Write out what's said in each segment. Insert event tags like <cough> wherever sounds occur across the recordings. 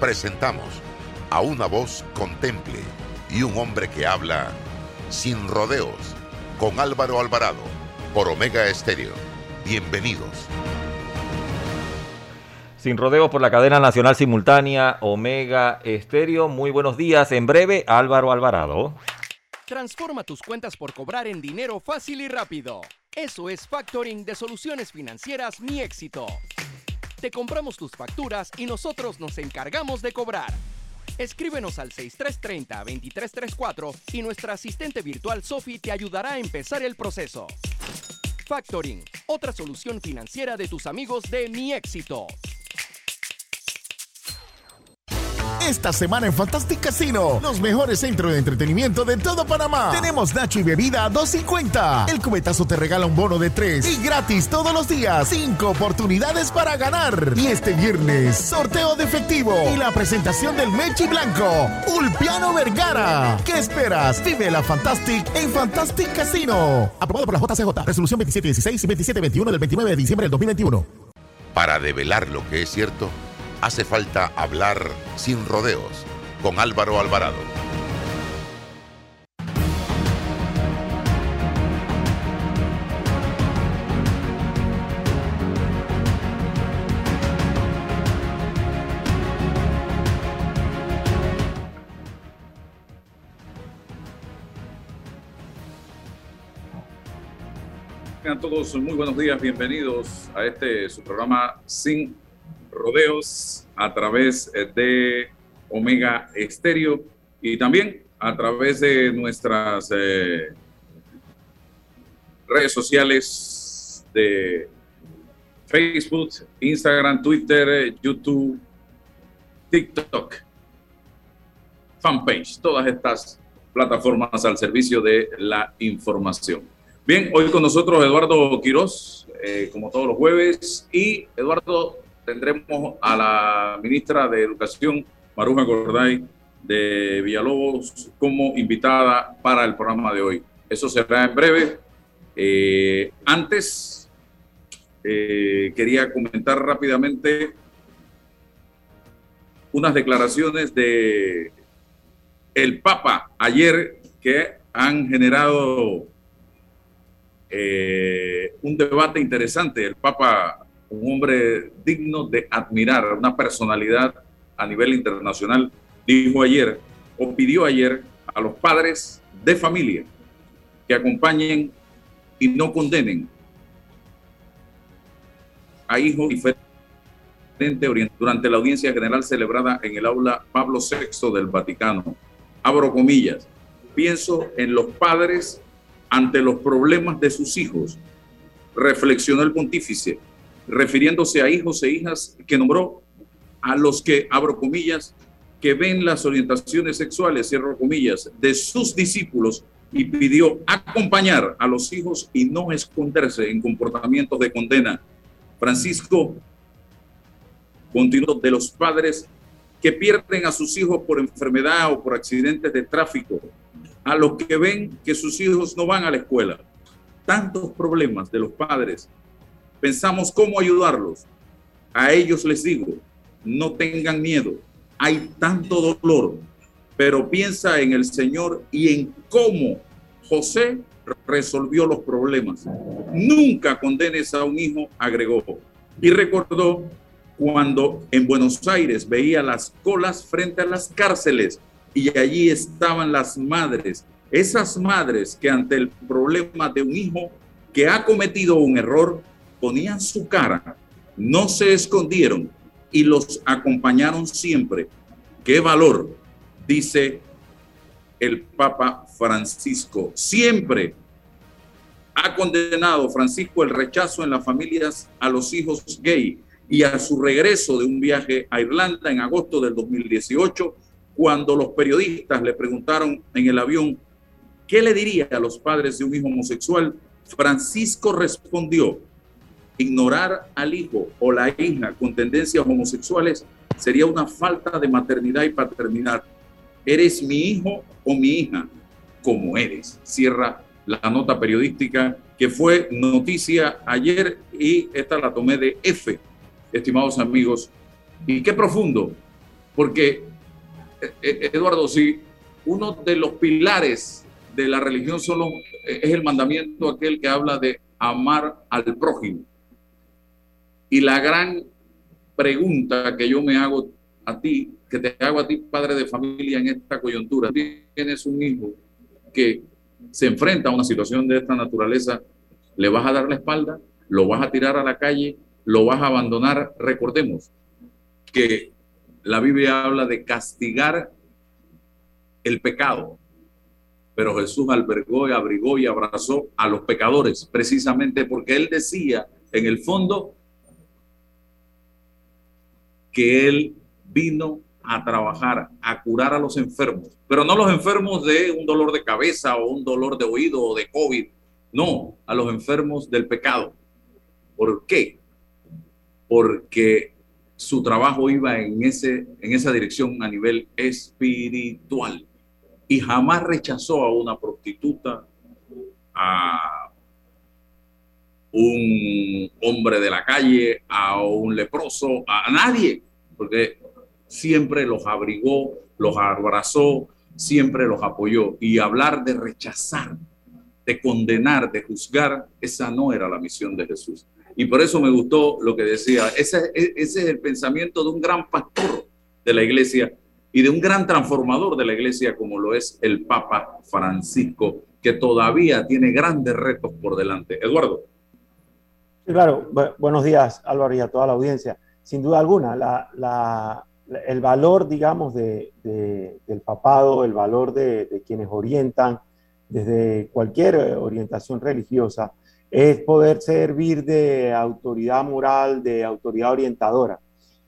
Presentamos a una voz contemple y un hombre que habla sin rodeos con Álvaro Alvarado por Omega Estéreo. Bienvenidos. Sin rodeos por la cadena nacional simultánea Omega Estéreo. Muy buenos días. En breve, Álvaro Alvarado. Transforma tus cuentas por cobrar en dinero fácil y rápido. Eso es factoring de soluciones financieras Mi Éxito. Te compramos tus facturas y nosotros nos encargamos de cobrar. Escríbenos al 6330-2334 y nuestra asistente virtual Sophie te ayudará a empezar el proceso. Factoring, otra solución financiera de tus amigos de Mi Éxito. Esta semana en Fantastic Casino, los mejores centros de entretenimiento de todo Panamá. Tenemos Nacho y bebida a 2.50. El cubetazo te regala un bono de 3 y gratis todos los días. 5 oportunidades para ganar. Y este viernes, sorteo de efectivo y la presentación del Mechi Blanco, Ulpiano Vergara. ¿Qué esperas? Vive la Fantastic en Fantastic Casino. Aprobado por la JCJ. Resolución 2716 y 2721 del 29 de diciembre del 2021. Para develar lo que es cierto, hace falta hablar sin rodeos con Álvaro Alvarado. Tengan todos muy buenos días, bienvenidos a este su programa Sin rodeos a través eh, de Omega Estéreo y también a través de nuestras eh, redes sociales de Facebook, Instagram, Twitter, YouTube, TikTok, fanpage, todas estas plataformas al servicio de la información. Bien, hoy con nosotros Eduardo Quiroz, eh, como todos los jueves, y Eduardo tendremos a la ministra de Educación, Maruja Gorday, de Villalobos, como invitada para el programa de hoy. Eso será en breve. Eh, antes, eh, quería comentar rápidamente unas declaraciones de el Papa ayer que han generado eh, un debate interesante. El Papa un hombre digno de admirar, una personalidad a nivel internacional, dijo ayer o pidió ayer a los padres de familia que acompañen y no condenen a hijos diferentes durante la audiencia general celebrada en el aula Pablo VI del Vaticano. Abro comillas, pienso en los padres ante los problemas de sus hijos, reflexionó el pontífice refiriéndose a hijos e hijas que nombró a los que, abro comillas, que ven las orientaciones sexuales, cierro comillas, de sus discípulos y pidió acompañar a los hijos y no esconderse en comportamientos de condena. Francisco continuó de los padres que pierden a sus hijos por enfermedad o por accidentes de tráfico, a los que ven que sus hijos no van a la escuela. Tantos problemas de los padres pensamos cómo ayudarlos. A ellos les digo, no tengan miedo. Hay tanto dolor, pero piensa en el Señor y en cómo José resolvió los problemas. Nunca condenes a un hijo, agregó. Y recordó cuando en Buenos Aires veía las colas frente a las cárceles y allí estaban las madres, esas madres que ante el problema de un hijo que ha cometido un error, ponían su cara, no se escondieron y los acompañaron siempre. ¡Qué valor! Dice el Papa Francisco. Siempre ha condenado Francisco el rechazo en las familias a los hijos gay y a su regreso de un viaje a Irlanda en agosto del 2018, cuando los periodistas le preguntaron en el avión qué le diría a los padres de un hijo homosexual, Francisco respondió, ignorar al hijo o la hija con tendencias homosexuales sería una falta de maternidad y paternidad. Eres mi hijo o mi hija, como eres. Cierra la nota periodística que fue noticia ayer y esta la tomé de F, estimados amigos. Y qué profundo, porque eh, eh, Eduardo, si uno de los pilares de la religión solo es el mandamiento aquel que habla de amar al prójimo. Y la gran pregunta que yo me hago a ti, que te hago a ti, padre de familia, en esta coyuntura, tienes un hijo que se enfrenta a una situación de esta naturaleza, ¿le vas a dar la espalda? ¿Lo vas a tirar a la calle? ¿Lo vas a abandonar? Recordemos que la Biblia habla de castigar el pecado, pero Jesús albergó y abrigó y abrazó a los pecadores, precisamente porque él decía, en el fondo, que él vino a trabajar, a curar a los enfermos, pero no los enfermos de un dolor de cabeza o un dolor de oído o de COVID, no, a los enfermos del pecado. ¿Por qué? Porque su trabajo iba en, ese, en esa dirección a nivel espiritual y jamás rechazó a una prostituta, a un hombre de la calle, a un leproso, a nadie, porque siempre los abrigó, los abrazó, siempre los apoyó. Y hablar de rechazar, de condenar, de juzgar, esa no era la misión de Jesús. Y por eso me gustó lo que decía, ese, ese es el pensamiento de un gran pastor de la iglesia y de un gran transformador de la iglesia como lo es el Papa Francisco, que todavía tiene grandes retos por delante. Eduardo. Claro, buenos días Álvaro y a toda la audiencia. Sin duda alguna, el valor, digamos, de, del papado, el valor de, quienes orientan desde cualquier orientación religiosa, es poder servir de autoridad moral, de autoridad orientadora.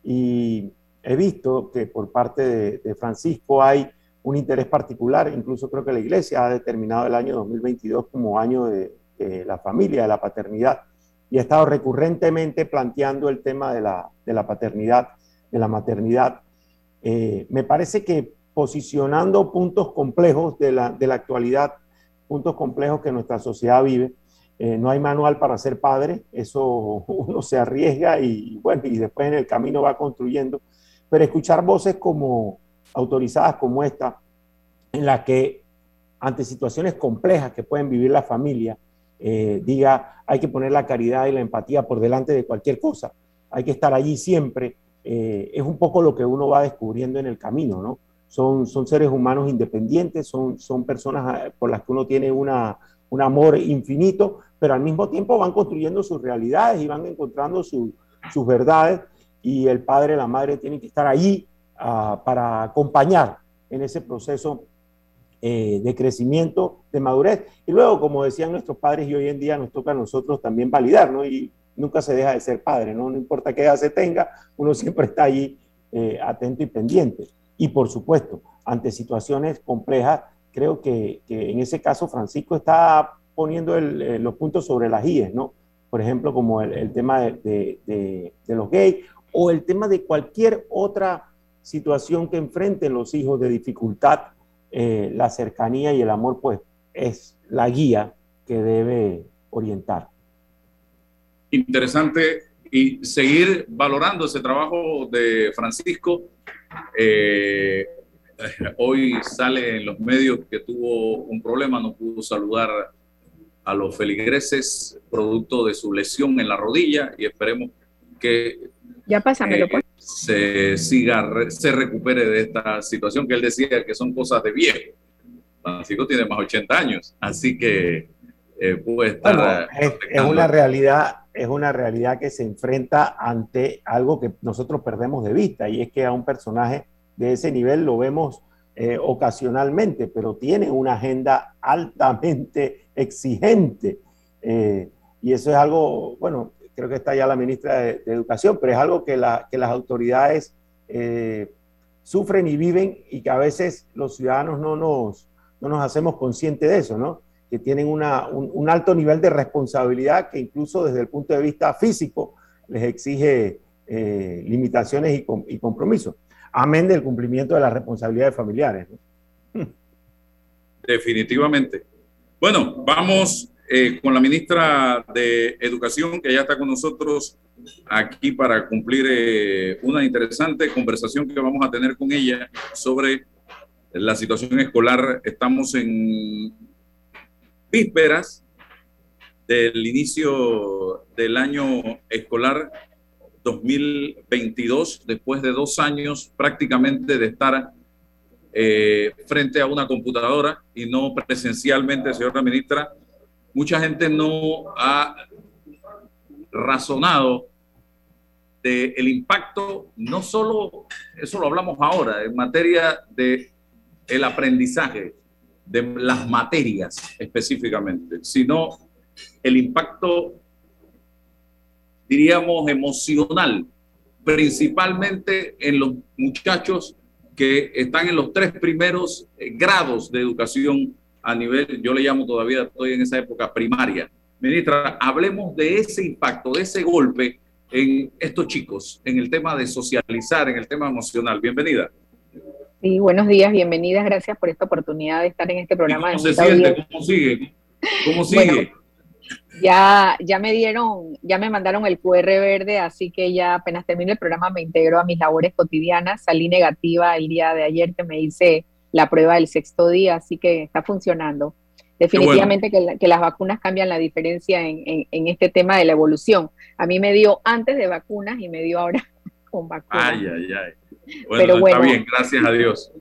Y he visto que por parte de, Francisco hay un interés particular, incluso creo que la Iglesia ha determinado el año 2022 como año de, la familia, de la paternidad, y ha estado recurrentemente planteando el tema de la, de la paternidad de la maternidad. Eh, me parece que posicionando puntos complejos de la, de la, actualidad, puntos complejos que nuestra sociedad vive, eh, no hay manual para ser padre, eso <laughs> uno se arriesga y bueno, y después en el camino va construyendo, pero escuchar voces como autorizadas como esta, en la que ante situaciones complejas que pueden vivir la familia, eh, diga, hay que poner la caridad y la empatía por delante de cualquier cosa, hay que estar allí siempre eh, es un poco lo que uno va descubriendo en el camino, ¿no? Son, son seres humanos independientes, son, son personas ah, por las que uno tiene una, un amor infinito, pero al mismo tiempo van construyendo sus realidades y van encontrando sus verdades y el padre la madre tienen que estar allí ah, para acompañar en ese proceso eh, de crecimiento, de madurez. Y luego, como decían nuestros padres y hoy en día nos toca a nosotros también validar, ¿no? Y nunca se deja de ser padre, ¿no? No importa qué edad se tenga, uno <laughs> siempre está allí eh, atento y pendiente. Y por supuesto, ante situaciones complejas, creo que, en ese caso Francisco está poniendo eh, los puntos sobre las IES, ¿no? Por ejemplo, como el, tema de, los gays o el tema de cualquier otra situación que enfrenten los hijos de dificultad, eh, la cercanía y el amor, pues es la guía que debe orientar interesante y seguir valorando ese trabajo de Francisco. Eh, hoy sale en los medios que tuvo un problema, no pudo saludar a los feligreses producto de su lesión en la rodilla y esperemos que ya pásamelo, pues. se siga, se recupere de esta situación que él decía que son cosas de viejo. Francisco tiene más de 80 años, así que eh, puede estar... es, una realidad es una realidad que se enfrenta ante algo que nosotros perdemos de vista y es que a un personaje de ese nivel lo vemos eh, ocasionalmente, pero tiene una agenda altamente exigente. Eh, y eso es algo, bueno, creo que está ya la ministra de, Educación, pero es algo que, la, que las autoridades eh, sufren y viven y que a veces los ciudadanos no nos, no nos hacemos conscientes de eso, ¿no? Que tienen un, alto nivel de responsabilidad que incluso desde el punto de vista físico les exige eh, limitaciones y, y compromisos, amén del cumplimiento de las responsabilidades familiares. Definitivamente. Bueno, vamos eh, con la ministra de Educación, que ya está con nosotros aquí para cumplir eh, una interesante conversación que vamos a tener con ella sobre la situación escolar. Estamos en vísperas del inicio del año escolar 2022, después de dos años prácticamente de estar eh, frente a una computadora y no presencialmente, señora ministra, mucha gente no ha razonado del el impacto, no solo, eso lo hablamos ahora, en materia de el aprendizaje, de las materias específicamente, sino el impacto, diríamos, emocional, principalmente en los muchachos que están en los tres primeros eh, grados de educación a nivel, yo le llamo todavía, estoy en esa época primaria. Ministra, hablemos de ese impacto, de ese golpe en estos chicos, en el tema de socializar, en el tema emocional. Bienvenida. Sí, buenos días, bienvenidas, gracias por esta oportunidad de estar en este programa. ¿Cómo se siente? ¿Cómo sigue? ¿Cómo sigue? Ya, ya me dieron, ya me mandaron el QR verde, así que ya apenas termine el programa me integro a mis labores cotidianas. Salí negativa el día de ayer que me hice la prueba del sexto día, así que está funcionando. Definitivamente que, las vacunas cambian la diferencia en, este tema de la evolución. A mí me dio antes de vacunas y me dio ahora <laughs> con vacunas. Ay, ay, ay. Bueno, está bien, gracias a Dios.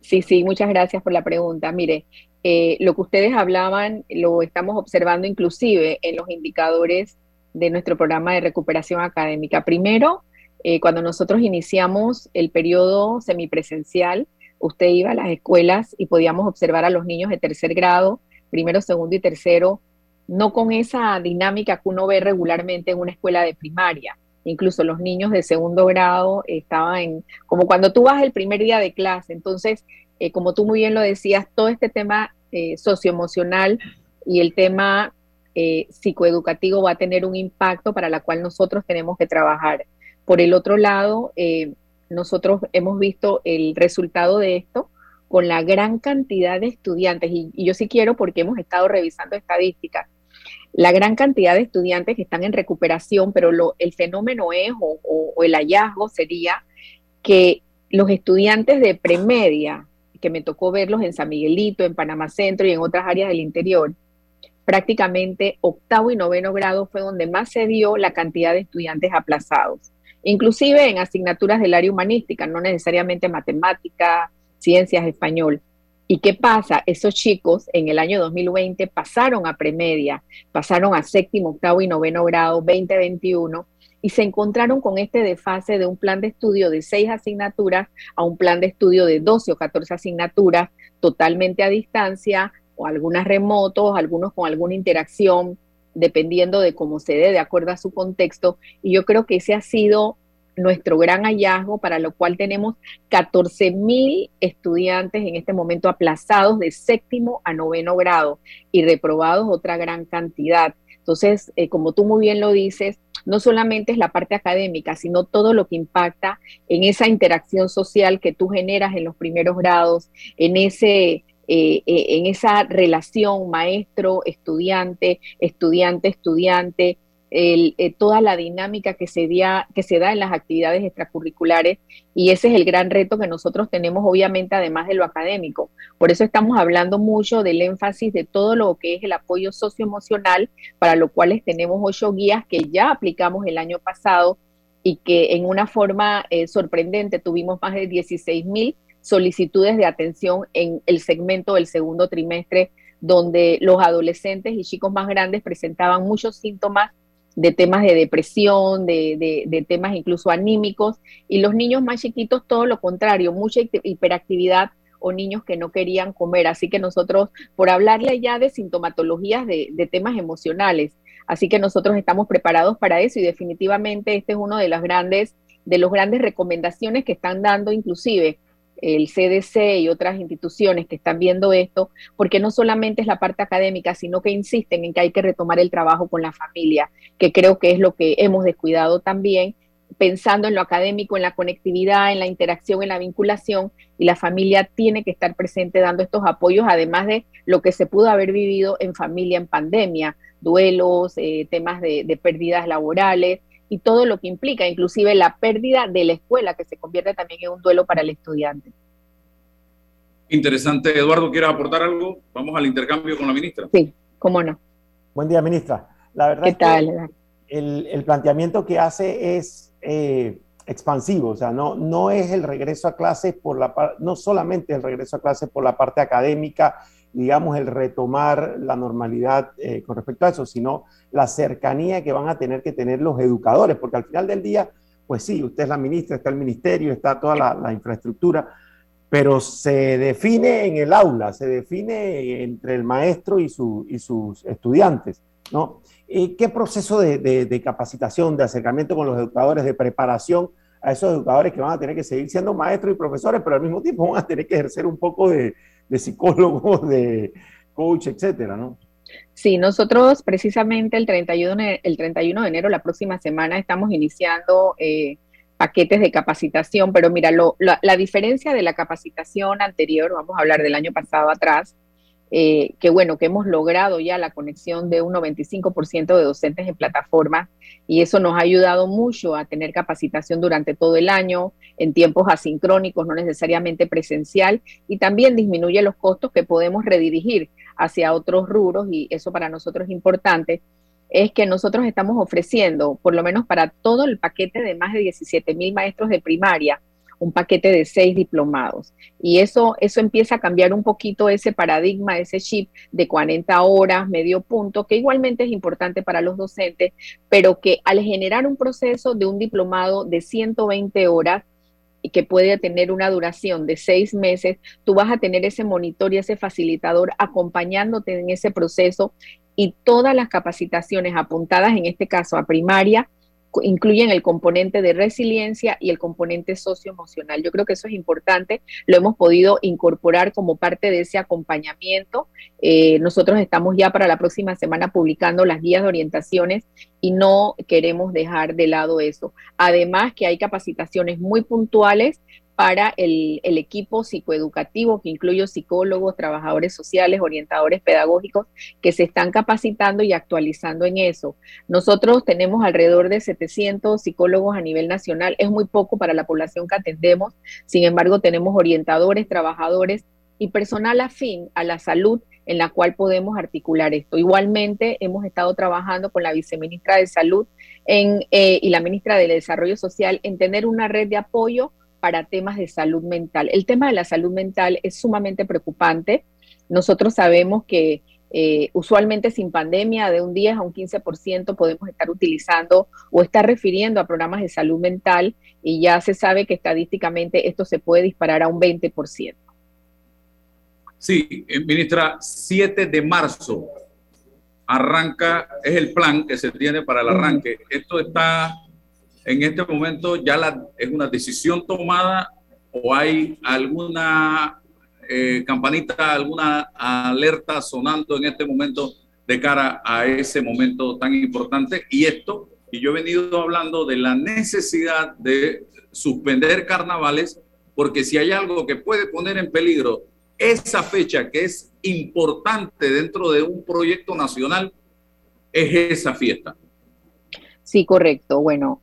Sí, sí, muchas gracias por la pregunta. Mire, eh, lo que ustedes hablaban lo estamos observando inclusive en los indicadores de nuestro programa de recuperación académica. Primero, eh, cuando nosotros iniciamos el periodo semipresencial, usted iba a las escuelas y podíamos observar a los niños de tercer grado, primero, segundo y tercero, no con esa dinámica que uno ve regularmente en una escuela de primaria. Incluso los niños de segundo grado estaban en, como cuando tú vas el primer día de clase. Entonces, eh, como tú muy bien lo decías, todo este tema eh, socioemocional y el tema eh, psicoeducativo va a tener un impacto para la cual nosotros tenemos que trabajar. Por el otro lado, nosotros hemos visto el resultado de esto con la gran cantidad de estudiantes, y, yo sí quiero porque hemos estado revisando estadísticas, la gran cantidad de estudiantes que están en recuperación, pero el fenómeno es, o el hallazgo sería, que los estudiantes de premedia, que me tocó verlos en San Miguelito, en Panamá Centro y en otras áreas del interior, prácticamente octavo y noveno grado fue donde más se dio la cantidad de estudiantes aplazados, inclusive en asignaturas del área humanística, no necesariamente matemática, ciencias, español. ¿Y qué pasa? Esos chicos en el año 2020 pasaron a premedia, pasaron a séptimo, octavo y noveno grado 2021 y se encontraron con este desfase de un plan de estudio de seis asignaturas a un plan de estudio de 12 o 14 asignaturas totalmente a distancia o algunas remotos, algunos con alguna interacción, dependiendo de cómo se dé, de acuerdo a su contexto. Y yo creo que ese ha sido nuestro gran hallazgo, para lo cual tenemos 14 mil estudiantes en este momento aplazados de séptimo a noveno grado y reprobados otra gran cantidad. Entonces, eh, como tú muy bien lo dices, no solamente es la parte académica, sino todo lo que impacta en esa interacción social que tú generas en los primeros grados, en ese eh, eh, en esa relación maestro-estudiante, estudiante-estudiante, eh, toda la dinámica que se, que se da en las actividades extracurriculares y ese es el gran reto que nosotros tenemos obviamente además de lo académico. Por eso estamos hablando mucho del énfasis de todo lo que es el apoyo socioemocional, para lo cual tenemos ocho guías que ya aplicamos el año pasado y que en una forma sorprendente tuvimos más de 16 mil solicitudes de atención en el segmento del segundo trimestre donde los adolescentes y chicos más grandes presentaban muchos síntomas de temas de depresión, de, temas incluso anímicos, y los niños más chiquitos todo lo contrario, mucha hiperactividad o niños que no querían comer. Así que nosotros, por hablarle ya de sintomatologías de, temas emocionales, Así que nosotros estamos preparados para eso y definitivamente este es uno de las grandes, de los grandes recomendaciones que están dando inclusive el CDC y otras instituciones que están viendo esto, porque no solamente es la parte académica, sino que insisten en que hay que retomar el trabajo con la familia, que creo que es lo que hemos descuidado también, pensando en lo académico, en la conectividad, en la interacción, en la vinculación, y la familia tiene que estar presente dando estos apoyos, además de lo que se pudo haber vivido en familia en pandemia, duelos, eh, temas de, de pérdidas laborales, y todo lo que implica, inclusive la pérdida de la escuela, que se convierte también en un duelo para el estudiante. Interesante. Eduardo, ¿quieres aportar algo? Vamos al intercambio con la ministra. Sí, cómo no. Buen día, ministra. La verdad es que el, planteamiento que hace es eh, expansivo, o sea, no, no es el regreso a clases por la no solamente el regreso a clases por la parte académica digamos, el retomar la normalidad eh, con respecto a eso, sino la cercanía que van a tener que tener los educadores, porque al final del día, pues sí, usted es la ministra, está el ministerio, está toda la, infraestructura, pero se define en el aula, se define entre el maestro y, su, y sus estudiantes, ¿no? ¿Qué proceso de, de, capacitación, de acercamiento con los educadores, de preparación a esos educadores que van a tener que seguir siendo maestros y profesores, pero al mismo tiempo van a tener que ejercer un poco de, de psicólogos, <laughs> de coach, etcétera, ¿no? Sí, nosotros precisamente el 31, el 31 de enero, la próxima semana, estamos iniciando eh, paquetes de capacitación, pero mira, la, diferencia de la capacitación anterior, vamos a hablar del año pasado atrás, eh, que bueno, que hemos logrado ya la conexión de un 95% de docentes en plataforma y eso nos ha ayudado mucho a tener capacitación durante todo el año en tiempos asincrónicos, no necesariamente presencial, y también disminuye los costos que podemos redirigir hacia otros rubros y eso para nosotros es importante es que nosotros estamos ofreciendo, por lo menos para todo el paquete de más de 17 mil maestros de primaria, un paquete de seis diplomados. Y eso, eso empieza a cambiar un poquito ese paradigma, ese chip de 40 horas, medio punto, que igualmente es importante para los docentes, pero que al generar un proceso de un diplomado de 120 horas, y que puede tener una duración de seis meses, tú vas a tener ese monitor y ese facilitador acompañándote en ese proceso y todas las capacitaciones apuntadas, en este caso a primaria, incluyen el componente de resiliencia y el componente socioemocional. Yo creo que eso es importante, lo hemos podido incorporar como parte de ese acompañamiento. Eh, nosotros estamos ya para la próxima semana publicando las guías de orientaciones y no queremos dejar de lado eso. Además que hay capacitaciones muy puntuales para el, equipo psicoeducativo, que incluye psicólogos, trabajadores sociales, orientadores pedagógicos, que se están capacitando y actualizando en eso. Nosotros tenemos alrededor de 700 psicólogos a nivel nacional, es muy poco para la población que atendemos, sin embargo tenemos orientadores, trabajadores y personal afín a la salud en la cual podemos articular esto. Igualmente, hemos estado trabajando con la viceministra de Salud en, eh, y la ministra del Desarrollo Social en tener una red de apoyo para temas de salud mental. El tema de la salud mental es sumamente preocupante. Nosotros sabemos que eh, usualmente sin pandemia de un 10 a un 15% podemos estar utilizando o estar refiriendo a programas de salud mental y ya se sabe que estadísticamente esto se puede disparar a un 20%. Sí, eh, ministra, 7 de marzo arranca, es el plan que se tiene para el arranque. Esto está en este momento ya la, es una decisión tomada o hay alguna eh, campanita, alguna alerta sonando en este momento de cara a ese momento tan importante. Y esto, y yo he venido hablando de la necesidad de suspender carnavales, porque si hay algo que puede poner en peligro esa fecha que es importante dentro de un proyecto nacional, es esa fiesta. Sí, correcto. Bueno,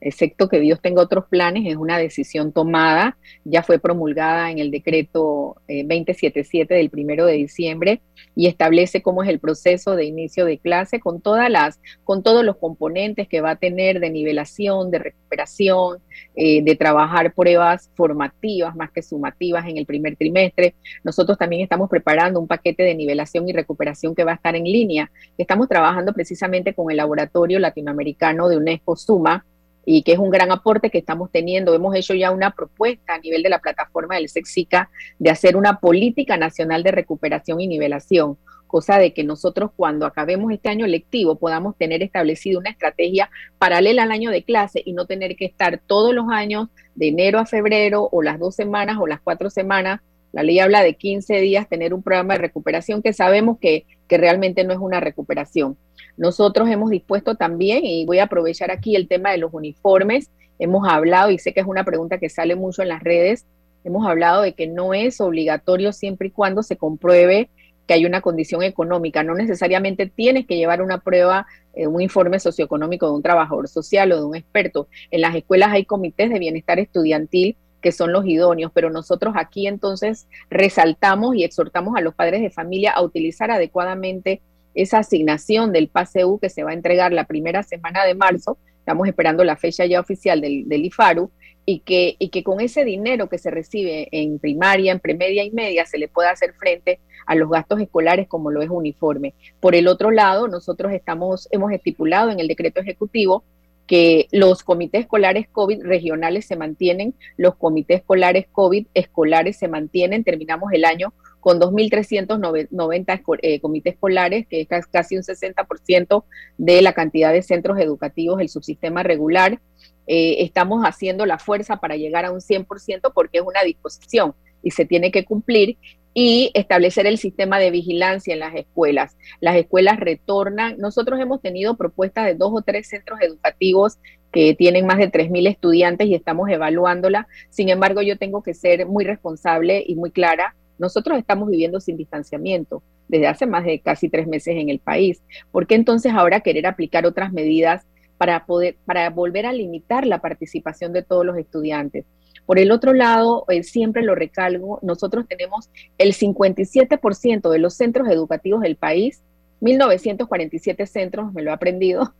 excepto que Dios tenga otros planes, es una decisión tomada, ya fue promulgada en el decreto 277 eh, del primero de diciembre y establece cómo es el proceso de inicio de clase con todas las, con todos los componentes que va a tener de nivelación, de recuperación, eh, de trabajar pruebas formativas más que sumativas en el primer trimestre. Nosotros también estamos preparando un paquete de nivelación y recuperación que va a estar en línea. Estamos trabajando precisamente con el laboratorio latinoamericano de UNESCO Suma y que es un gran aporte que estamos teniendo. Hemos hecho ya una propuesta a nivel de la plataforma del SEXICA de hacer una política nacional de recuperación y nivelación, cosa de que nosotros cuando acabemos este año lectivo podamos tener establecido una estrategia paralela al año de clase y no tener que estar todos los años de enero a febrero o las dos semanas o las cuatro semanas. La ley habla de 15 días tener un programa de recuperación que sabemos que, que realmente no es una recuperación. Nosotros hemos dispuesto también, y voy a aprovechar aquí el tema de los uniformes, hemos hablado, y sé que es una pregunta que sale mucho en las redes, hemos hablado de que no es obligatorio siempre y cuando se compruebe que hay una condición económica. No necesariamente tienes que llevar una prueba, eh, un informe socioeconómico de un trabajador social o de un experto. En las escuelas hay comités de bienestar estudiantil que son los idóneos, pero nosotros aquí entonces resaltamos y exhortamos a los padres de familia a utilizar adecuadamente esa asignación del PASEU que se va a entregar la primera semana de marzo, estamos esperando la fecha ya oficial del, del IFARU, y que, y que con ese dinero que se recibe en primaria, en premedia y media se le pueda hacer frente a los gastos escolares como lo es uniforme. Por el otro lado, nosotros estamos, hemos estipulado en el decreto ejecutivo que los comités escolares COVID regionales se mantienen, los comités escolares COVID escolares se mantienen, terminamos el año con 2.390 eh, comités escolares, que es casi un 60% de la cantidad de centros educativos del subsistema regular. Eh, estamos haciendo la fuerza para llegar a un 100% porque es una disposición y se tiene que cumplir y establecer el sistema de vigilancia en las escuelas. Las escuelas retornan. Nosotros hemos tenido propuestas de dos o tres centros educativos que tienen más de 3.000 estudiantes y estamos evaluándola. Sin embargo, yo tengo que ser muy responsable y muy clara. Nosotros estamos viviendo sin distanciamiento desde hace más de casi tres meses en el país. ¿Por qué entonces ahora querer aplicar otras medidas para, poder, para volver a limitar la participación de todos los estudiantes. Por el otro lado, eh, siempre lo recalgo, nosotros tenemos el 57% de los centros educativos del país, 1947 centros, me lo he aprendido,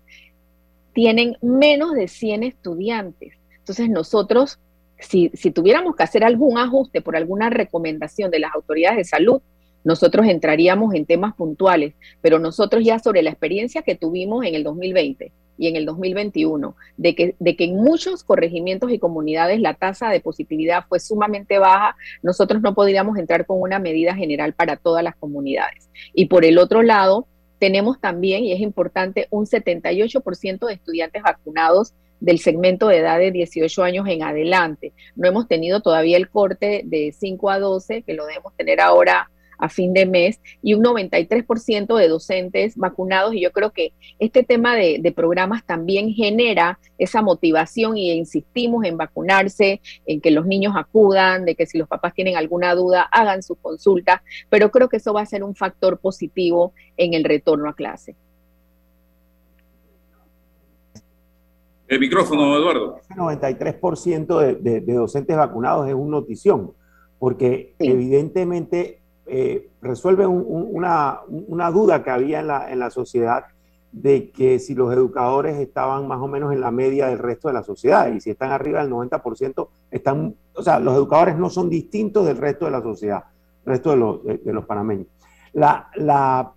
tienen menos de 100 estudiantes. Entonces nosotros, si, tuviéramos que hacer algún ajuste por alguna recomendación de las autoridades de salud, nosotros entraríamos en temas puntuales, pero nosotros ya sobre la experiencia que tuvimos en el 2020, y en el 2021, de que, de que en muchos corregimientos y comunidades la tasa de positividad fue sumamente baja, nosotros no podríamos entrar con una medida general para todas las comunidades. Y por el otro lado, tenemos también, y es importante, un 78% de estudiantes vacunados del segmento de edad de 18 años en adelante. No hemos tenido todavía el corte de 5 a 12, que lo debemos tener ahora a fin de mes y un 93% de docentes vacunados. Y yo creo que este tema de, programas también genera esa motivación y insistimos en vacunarse, en que los niños acudan, de que si los papás tienen alguna duda hagan su consulta, pero creo que eso va a ser un factor positivo en el retorno a clase. El micrófono, Eduardo. Ese 93% de, de, de, docentes vacunados es una notición, porque evidentemente eh, resuelve una, duda que había en la, en la sociedad de que si los educadores estaban más o menos en la media del resto de la sociedad y si están arriba del 90%, están, o sea, los educadores no son distintos del resto de la sociedad, el resto de los, de, los panameños. La, la,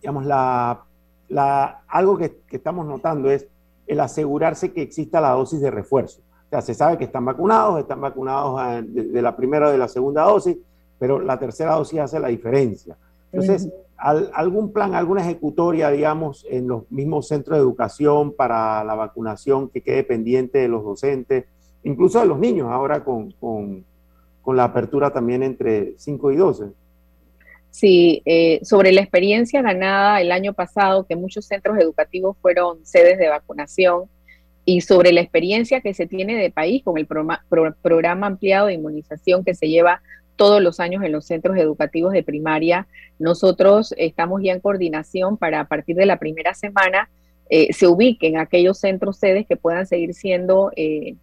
digamos, la, la, algo que, que, estamos notando es el asegurarse que exista la dosis de refuerzo. O sea, se sabe que están vacunados, están vacunados de, de la primera o de la segunda dosis, pero la tercera dosis hace la diferencia. Entonces, ¿algún plan, alguna ejecutoria, digamos, en los mismos centros de educación para la vacunación que quede pendiente de los docentes, incluso de los niños, ahora con, con, con la apertura también entre 5 y 12? Sí, eh, sobre la experiencia ganada el año pasado, que muchos centros educativos fueron sedes de vacunación, y sobre la experiencia que se tiene de país con el programa ampliado de inmunización que se lleva todos los años en los centros educativos de primaria. Nosotros estamos ya en coordinación para a partir de la primera semana eh, se ubiquen aquellos centros sedes que puedan seguir siendo eh,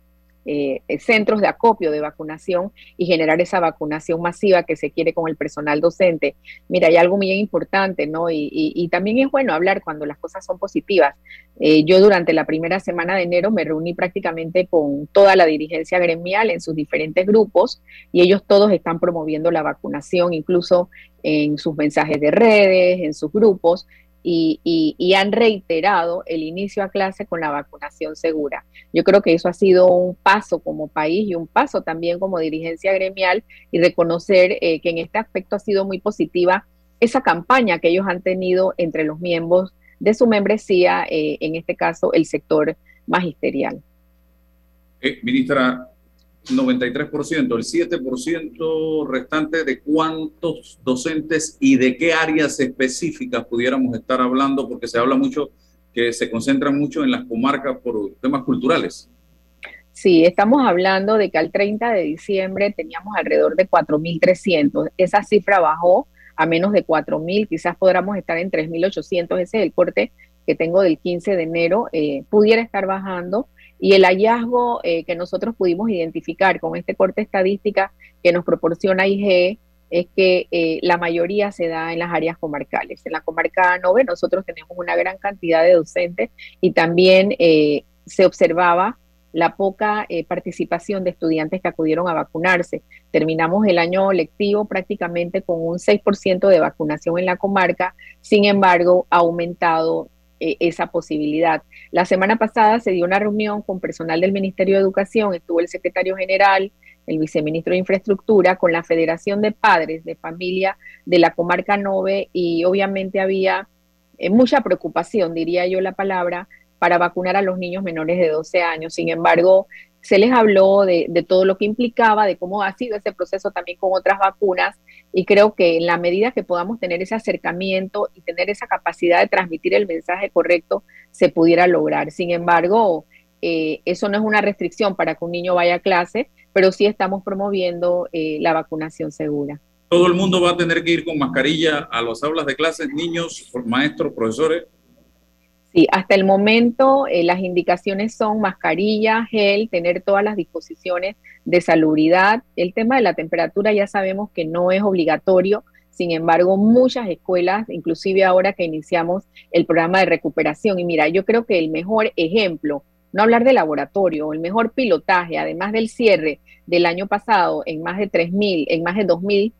eh, centros de acopio de vacunación y generar esa vacunación masiva que se quiere con el personal docente. Mira, hay algo muy importante, ¿no? Y, también es bueno hablar cuando las cosas son positivas. Eh, yo durante la primera semana de enero me reuní prácticamente con toda la dirigencia gremial en sus diferentes grupos y ellos todos están promoviendo la vacunación, incluso en sus mensajes de redes, en sus grupos y, han reiterado el inicio a clase con la vacunación segura. Yo creo que eso ha sido un paso como país y un paso también como dirigencia gremial y reconocer eh, que en este aspecto ha sido muy positiva esa campaña que ellos han tenido entre los miembros de su membresía, eh, en este caso el sector magisterial. Eh, ministra, 93%, el 7% restante de cuántos docentes y de qué áreas específicas pudiéramos estar hablando, porque se habla mucho que se concentran mucho en las comarcas por temas culturales. Sí, estamos hablando de que al 30 de diciembre teníamos alrededor de 4.300. Esa cifra bajó a menos de 4.000, quizás podamos estar en 3.800. Ese es el corte que tengo del 15 de enero. Eh, pudiera estar bajando. Y el hallazgo eh, que nosotros pudimos identificar con este corte estadística que nos proporciona IGE es que eh, la mayoría se da en las áreas comarcales. En la comarca 9 nosotros tenemos una gran cantidad de docentes y también se observaba la poca eh, participación de estudiantes que acudieron a vacunarse. Terminamos el año lectivo prácticamente con un 6% de vacunación en la comarca, sin embargo, ha aumentado eh, esa posibilidad. La semana pasada se dio una reunión con personal del Ministerio de Educación, estuvo el secretario general, el viceministro de Infraestructura, con la Federación de Padres de Familia de la comarca 9 y obviamente había eh, mucha preocupación, diría yo la palabra, para vacunar a los niños menores de 12 años. Sin embargo, se les habló de, todo lo que implicaba, de cómo ha sido ese proceso también con otras vacunas y creo que en la medida que podamos tener ese acercamiento y tener esa capacidad de transmitir el mensaje correcto, se pudiera lograr. Sin embargo, eh, eso no es una restricción para que un niño vaya a clase, pero sí estamos promoviendo eh, la vacunación segura. Todo el mundo va a tener que ir con mascarilla a las aulas de clases, niños, maestros, profesores. Sí, hasta el momento eh, las indicaciones son mascarilla, gel, tener todas las disposiciones de salubridad. El tema de la temperatura ya sabemos que no es obligatorio, sin embargo, muchas escuelas, inclusive ahora que iniciamos el programa de recuperación, y mira, yo creo que el mejor ejemplo, no hablar de laboratorio, el mejor pilotaje, además del cierre del año pasado en más de 3.000, en más de 2.000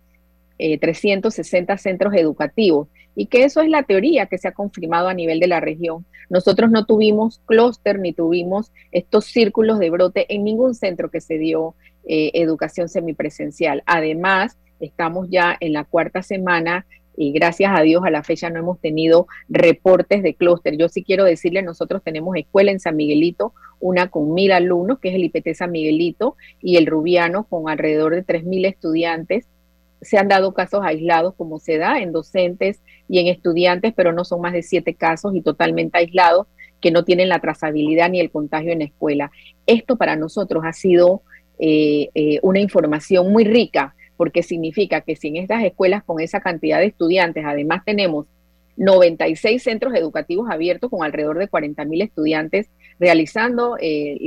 360 eh, centros educativos y que eso es la teoría que se ha confirmado a nivel de la región. Nosotros no tuvimos clúster ni tuvimos estos círculos de brote en ningún centro que se dio eh, educación semipresencial. Además, estamos ya en la cuarta semana y gracias a Dios a la fecha no hemos tenido reportes de clúster. Yo sí quiero decirle, nosotros tenemos escuela en San Miguelito, una con mil alumnos, que es el IPT San Miguelito, y el Rubiano con alrededor de tres mil estudiantes se han dado casos aislados como se da en docentes y en estudiantes, pero no son más de siete casos y totalmente aislados que no tienen la trazabilidad ni el contagio en la escuela. Esto para nosotros ha sido eh, eh, una información muy rica porque significa que si en estas escuelas con esa cantidad de estudiantes además tenemos 96 centros educativos abiertos con alrededor de 40 mil estudiantes realizando eh,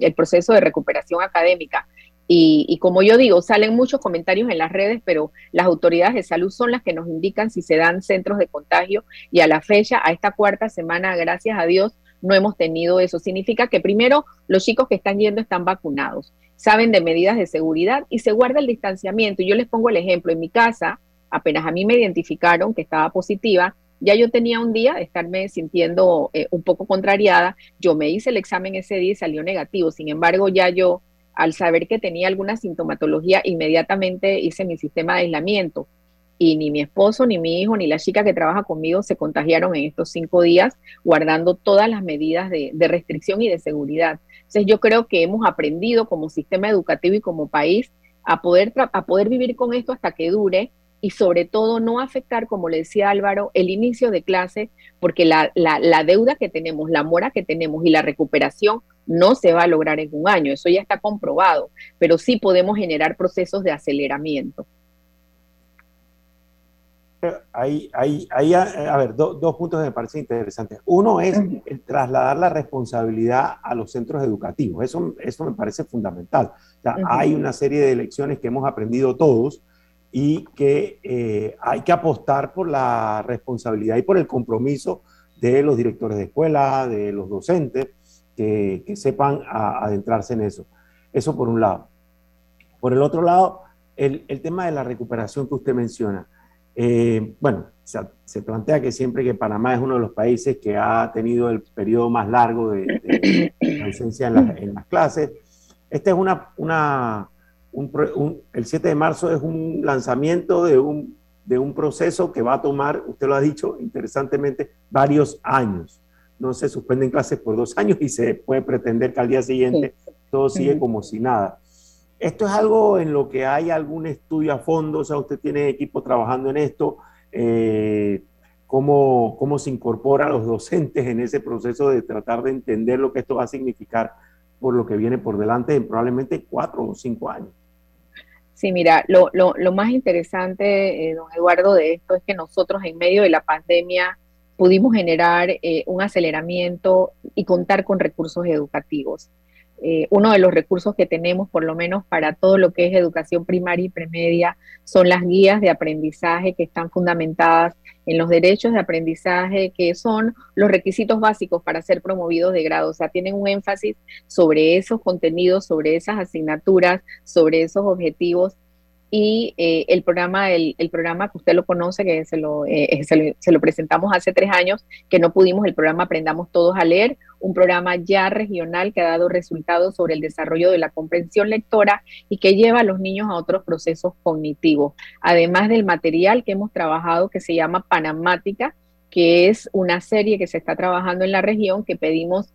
el proceso de recuperación académica y, como yo digo, salen muchos comentarios en las redes, pero las autoridades de salud son las que nos indican si se dan centros de contagio y a la fecha, a esta cuarta semana, gracias a Dios, no hemos tenido eso. Significa que primero los chicos que están yendo están vacunados, saben de medidas de seguridad y se guarda el distanciamiento. Yo les pongo el ejemplo, en mi casa, apenas a mí me identificaron que estaba positiva, ya yo tenía un día de estarme sintiendo eh, un poco contrariada, yo me hice el examen ese día y salió negativo, sin embargo ya yo al saber que tenía alguna sintomatología, inmediatamente hice mi sistema de aislamiento. Y ni mi esposo, ni mi hijo, ni la chica que trabaja conmigo se contagiaron en estos cinco días, guardando todas las medidas de, restricción y de seguridad. Entonces yo creo que hemos aprendido como sistema educativo y como país a poder, a poder vivir con esto hasta que dure y sobre todo no afectar, como le decía Álvaro, el inicio de clase, porque la, la deuda que tenemos, la mora que tenemos y la recuperación no se va a lograr en un año, eso ya está comprobado, pero sí podemos generar procesos de aceleramiento. Hay, a, ver, dos puntos que me parecen interesantes. Uno es trasladar la responsabilidad a los centros educativos. Eso, eso me parece fundamental. Hay una serie de lecciones que hemos aprendido todos y que eh, hay que apostar por la responsabilidad y por el compromiso de los directores de escuela, de los docentes, que, sepan adentrarse en eso. Eso por un lado. Por el otro lado, el, el tema de la recuperación que usted menciona. Eh, bueno, se, plantea que siempre que Panamá es uno de los países que ha tenido el periodo más largo de, ausencia en, las clases. Este es una, una un, el 7 de marzo es un lanzamiento de un de un proceso que va a tomar, usted lo ha dicho interesantemente, varios años. No se suspenden clases por dos años y se puede pretender que al día siguiente todo sigue como si nada. ¿Esto es algo en lo que hay algún estudio a fondo? O sea, usted tiene equipo trabajando en esto. Eh, ¿cómo, ¿Cómo se incorpora a los docentes en ese proceso de tratar de entender lo que esto va a significar por lo que viene por delante en probablemente cuatro o cinco años? Sí, mira, lo, más interesante, eh, don Eduardo, de esto es que nosotros en medio de la pandemia pudimos generar eh, un aceleramiento y contar con recursos educativos. Eh, uno de los recursos que tenemos, por lo menos para todo lo que es educación primaria y premedia, son las guías de aprendizaje que están fundamentadas en los derechos de aprendizaje, que son los requisitos básicos para ser promovidos de grado. O sea, tienen un énfasis sobre esos contenidos, sobre esas asignaturas, sobre esos objetivos y eh, el programa el, programa que usted lo conoce que se lo, eh, se lo, presentamos hace tres años que no pudimos el programa aprendamos todos a leer un programa ya regional que ha dado resultados sobre el desarrollo de la comprensión lectora y que lleva a los niños a otros procesos cognitivos además del material que hemos trabajado que se llama Panamática que es una serie que se está trabajando en la región que pedimos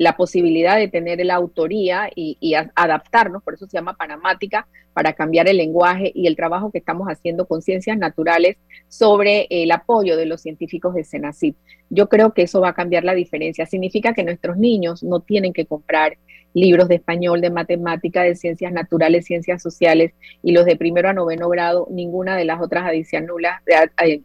la posibilidad de tener la autoría y, adaptarnos, por eso se llama Panamática, para cambiar el lenguaje y el trabajo que estamos haciendo con ciencias naturales sobre el apoyo de los científicos de Senacid. Yo creo que eso va a cambiar la diferencia. Significa que nuestros niños no tienen que comprar libros de español, de matemática, de ciencias naturales, ciencias sociales y los de primero a noveno grado, ninguna de las otras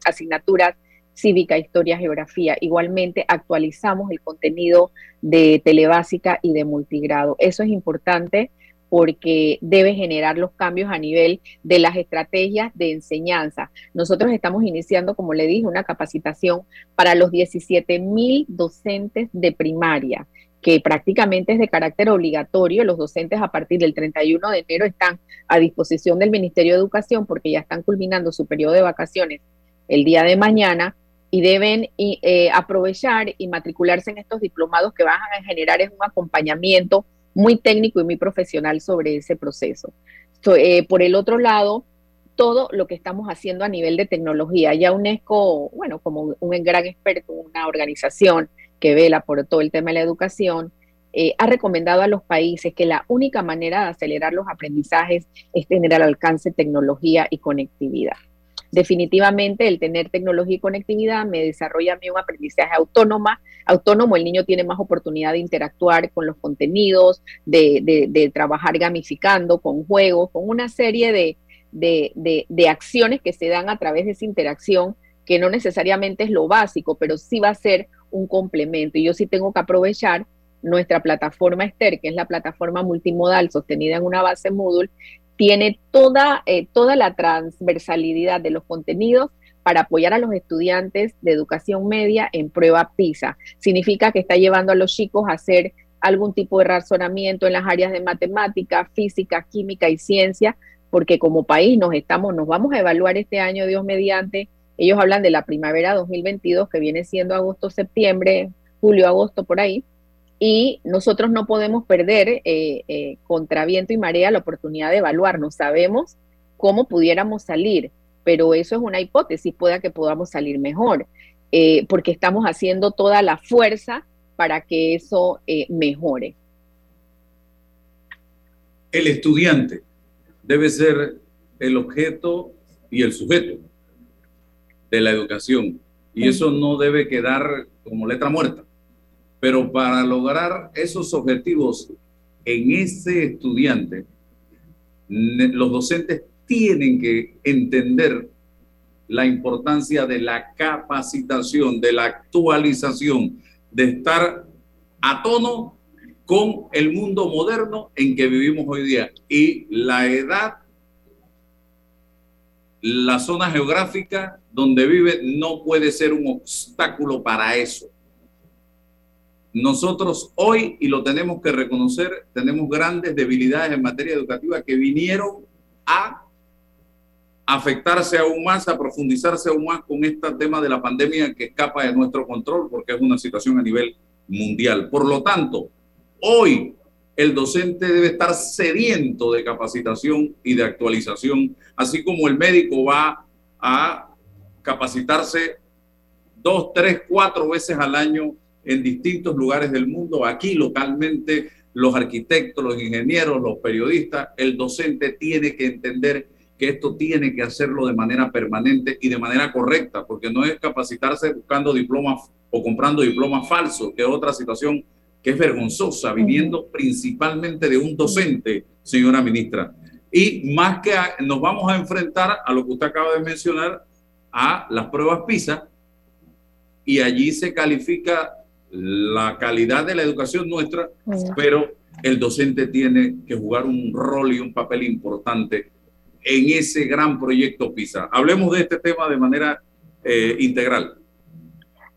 asignaturas cívica, historia, geografía. Igualmente actualizamos el contenido de telebásica y de multigrado. Eso es importante porque debe generar los cambios a nivel de las estrategias de enseñanza. Nosotros estamos iniciando, como le dije, una capacitación para los 17 mil docentes de primaria que prácticamente es de carácter obligatorio. Los docentes a partir del 31 de enero están a disposición del Ministerio de Educación porque ya están culminando su periodo de vacaciones el día de mañana y deben eh, aprovechar y matricularse en estos diplomados que van a generar un acompañamiento muy técnico y muy profesional sobre ese proceso. Eh, por el otro lado, todo lo que estamos haciendo a nivel de tecnología. Ya UNESCO, bueno, como un gran experto, una organización que vela por todo el tema de la educación, eh, ha recomendado a los países que la única manera de acelerar los aprendizajes es tener al alcance tecnología y conectividad definitivamente el tener tecnología y conectividad me desarrolla a mí un aprendizaje autónoma, autónomo, el niño tiene más oportunidad de interactuar con los contenidos, de, trabajar gamificando, con juegos, con una serie de, de, acciones que se dan a través de esa interacción, que no necesariamente es lo básico, pero sí va a ser un complemento. Y yo sí tengo que aprovechar nuestra plataforma Esther, que es la plataforma multimodal sostenida en una base Moodle, tiene toda, eh, toda la transversalidad de los contenidos para apoyar a los estudiantes de educación media en prueba PISA. Significa que está llevando a los chicos a hacer algún tipo de razonamiento en las áreas de matemática, física, química y ciencia, porque como país nos estamos, nos vamos a evaluar este año, Dios mediante. Ellos hablan de la primavera 2022, que viene siendo agosto, septiembre, julio, agosto, por ahí y nosotros no podemos perder eh, eh, contra viento y marea la oportunidad de evaluarnos. Sabemos cómo pudiéramos salir, pero eso es una hipótesis, pueda que podamos salir mejor, eh, porque estamos haciendo toda la fuerza para que eso mejore. El estudiante debe ser el objeto y el sujeto de la educación, y eso no debe quedar como letra muerta pero para lograr esos objetivos en ese estudiante, los docentes tienen que entender la importancia de la capacitación, de la actualización, de estar a tono con el mundo moderno en que vivimos hoy día. Y la edad, la zona geográfica donde vive no puede ser un obstáculo para eso. Nosotros hoy, y lo tenemos que reconocer, tenemos grandes debilidades en materia educativa que vinieron a afectarse aún más, a profundizarse aún más con este tema de la pandemia que escapa de nuestro control porque es una situación a nivel mundial. Por lo tanto, hoy el docente debe estar sediento de capacitación y de actualización, así como el médico va a capacitarse dos, tres, cuatro veces al año en distintos lugares del mundo, aquí localmente, los arquitectos, los ingenieros, los periodistas, el docente tiene que entender que esto tiene que hacerlo de manera permanente y de manera correcta, porque no es capacitarse buscando diplomas o comprando diplomas falsos, que es otra situación que es vergonzosa, viniendo principalmente de un docente, señora ministra. Y más que nos vamos a enfrentar a lo que usted acaba de mencionar, a las pruebas PISA, y allí se califica la calidad de la educación nuestra, pero el docente tiene que jugar un rol y un papel importante en ese gran proyecto PISA. Hablemos de este tema de manera eh, integral.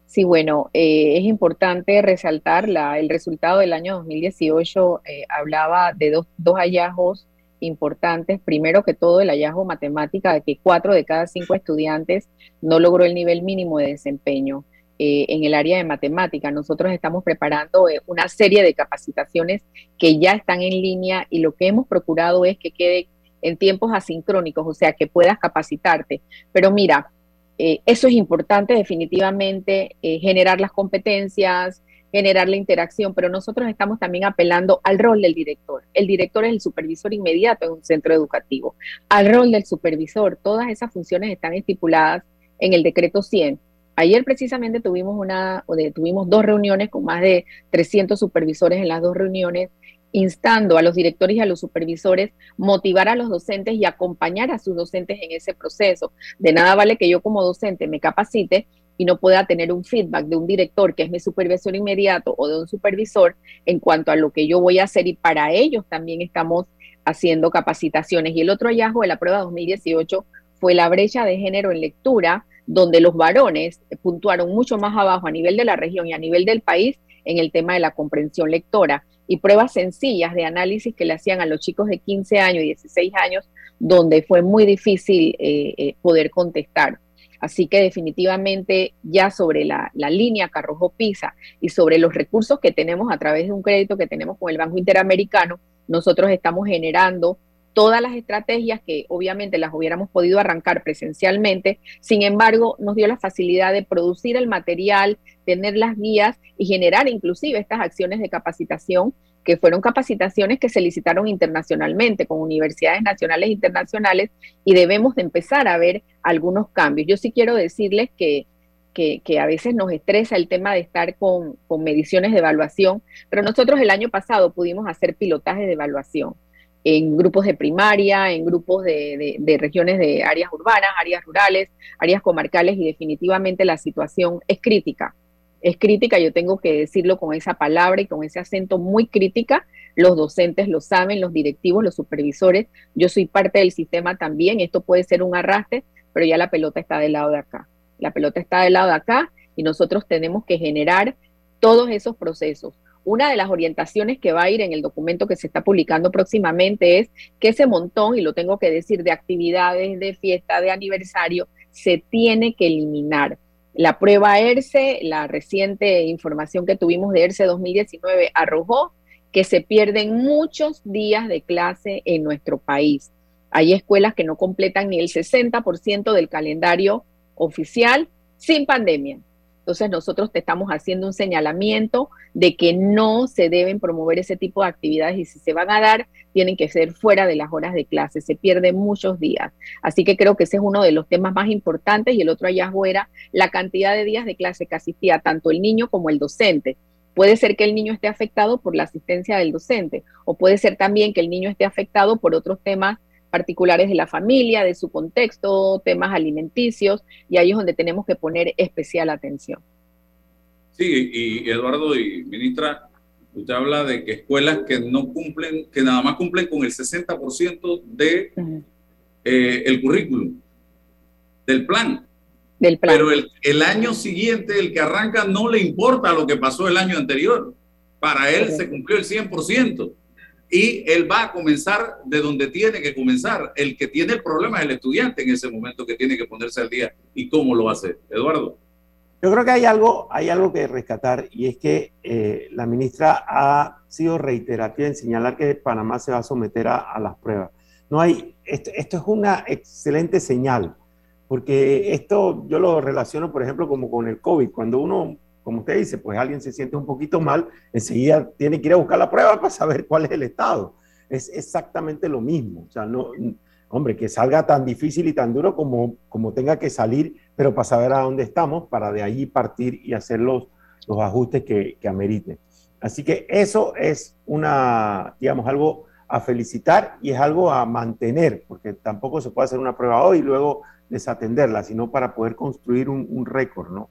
Sí, bueno, eh, es importante resaltar la, el resultado del año 2018. Eh, hablaba de dos, dos hallazgos importantes. Primero que todo, el hallazgo matemática de que cuatro de cada cinco estudiantes no logró el nivel mínimo de desempeño. Eh, en el área de matemática. Nosotros estamos preparando eh, una serie de capacitaciones que ya están en línea y lo que hemos procurado es que quede en tiempos asincrónicos, o sea, que puedas capacitarte. Pero mira, eh, eso es importante definitivamente, generar las competencias, generar la interacción, pero nosotros estamos también apelando al rol del director. El director es el supervisor inmediato en un centro educativo. Al rol del supervisor, todas esas funciones están estipuladas en el decreto 100 Ayer precisamente tuvimos, una, tuvimos dos reuniones con más de 300 supervisores en las dos reuniones, instando a los directores y a los supervisores motivar a los docentes y acompañar a sus docentes en ese proceso. De nada vale que yo como docente me capacite y no pueda tener un feedback de un director que es mi supervisor inmediato o de un supervisor en cuanto a lo que yo voy a hacer y para ellos también estamos haciendo capacitaciones. Y el otro hallazgo de la prueba 2018 fue la brecha de género en lectura donde los varones puntuaron mucho más abajo a nivel de la región y a nivel del país en el tema de la comprensión lectora y pruebas sencillas de análisis que le hacían a los chicos de 15 años y 16 años, donde fue muy difícil eh, eh, poder contestar. Así que definitivamente ya sobre la, la línea Carrojo Pisa y sobre los recursos que tenemos a través de un crédito que tenemos con el Banco Interamericano, nosotros estamos generando todas las estrategias que obviamente las hubiéramos podido arrancar presencialmente, sin embargo nos dio la facilidad de producir el material, tener las guías y generar inclusive estas acciones de capacitación que fueron capacitaciones que se licitaron internacionalmente con universidades nacionales e internacionales y debemos de empezar a ver algunos cambios. Yo sí quiero decirles que, que, a veces nos estresa el tema de estar con, con mediciones de evaluación, pero nosotros el año pasado pudimos hacer pilotajes de evaluación en grupos de primaria, en grupos de, regiones de áreas urbanas, áreas rurales, áreas comarcales y definitivamente la situación es crítica. Es crítica, yo tengo que decirlo con esa palabra y con ese acento muy crítica. Los docentes lo saben, los directivos, los supervisores. Yo soy parte del sistema también. Esto puede ser un arrastre, pero ya la pelota está del lado de acá. La pelota está del lado de acá y nosotros tenemos que generar todos esos procesos una de las orientaciones que va a ir en el documento que se está publicando próximamente es que ese montón, y lo tengo que decir, de actividades, de fiesta, de aniversario, se tiene que eliminar. La prueba ERCE, la reciente información que tuvimos de ERCE 2019 arrojó que se pierden muchos días de clase en nuestro país. Hay escuelas que no completan ni el 60% del calendario oficial sin pandemia. Entonces nosotros te estamos haciendo un señalamiento de que no se deben promover ese tipo de actividades y si se van a dar, tienen que ser fuera de las horas de clase. Se pierden muchos días. Así que creo que ese es uno de los temas más importantes y el otro hallazgo era la cantidad de días de clase que asistía tanto el niño como el docente. Puede ser que el niño esté afectado por la asistencia del docente o puede ser también que el niño esté afectado por otros temas particulares de la familia, de su contexto, temas alimenticios, y ahí es donde tenemos que poner especial atención. Sí, y Eduardo y ministra, usted habla de que escuelas que no cumplen, que nada más cumplen con el 60% de eh, el currículum, del plan. Del plan. Pero el, el, año siguiente, el que arranca, no le importa lo que pasó el año anterior. Para él se cumplió el 100% y él va a comenzar de donde tiene que comenzar. El que tiene el problema es el estudiante en ese momento que tiene que ponerse al día. ¿Y cómo lo hace? Eduardo. Yo creo que hay algo, hay algo que rescatar y es que eh, la ministra ha sido reiterativa en señalar que Panamá se va a someter a, las pruebas. No hay, esto, es una excelente señal, porque esto yo lo relaciono, por ejemplo, como con el COVID. Cuando uno, como usted dice, pues alguien se siente un poquito mal, enseguida tiene que ir a buscar la prueba para saber cuál es el estado. Es exactamente lo mismo. O sea, no, hombre, que salga tan difícil y tan duro como, como tenga que salir, pero para saber a dónde estamos, para de ahí partir y hacer los, los ajustes que, que ameriten. Así que eso es una, digamos, algo a felicitar y es algo a mantener, porque tampoco se puede hacer una prueba hoy y luego desatenderla, sino para poder construir un, récord, ¿no?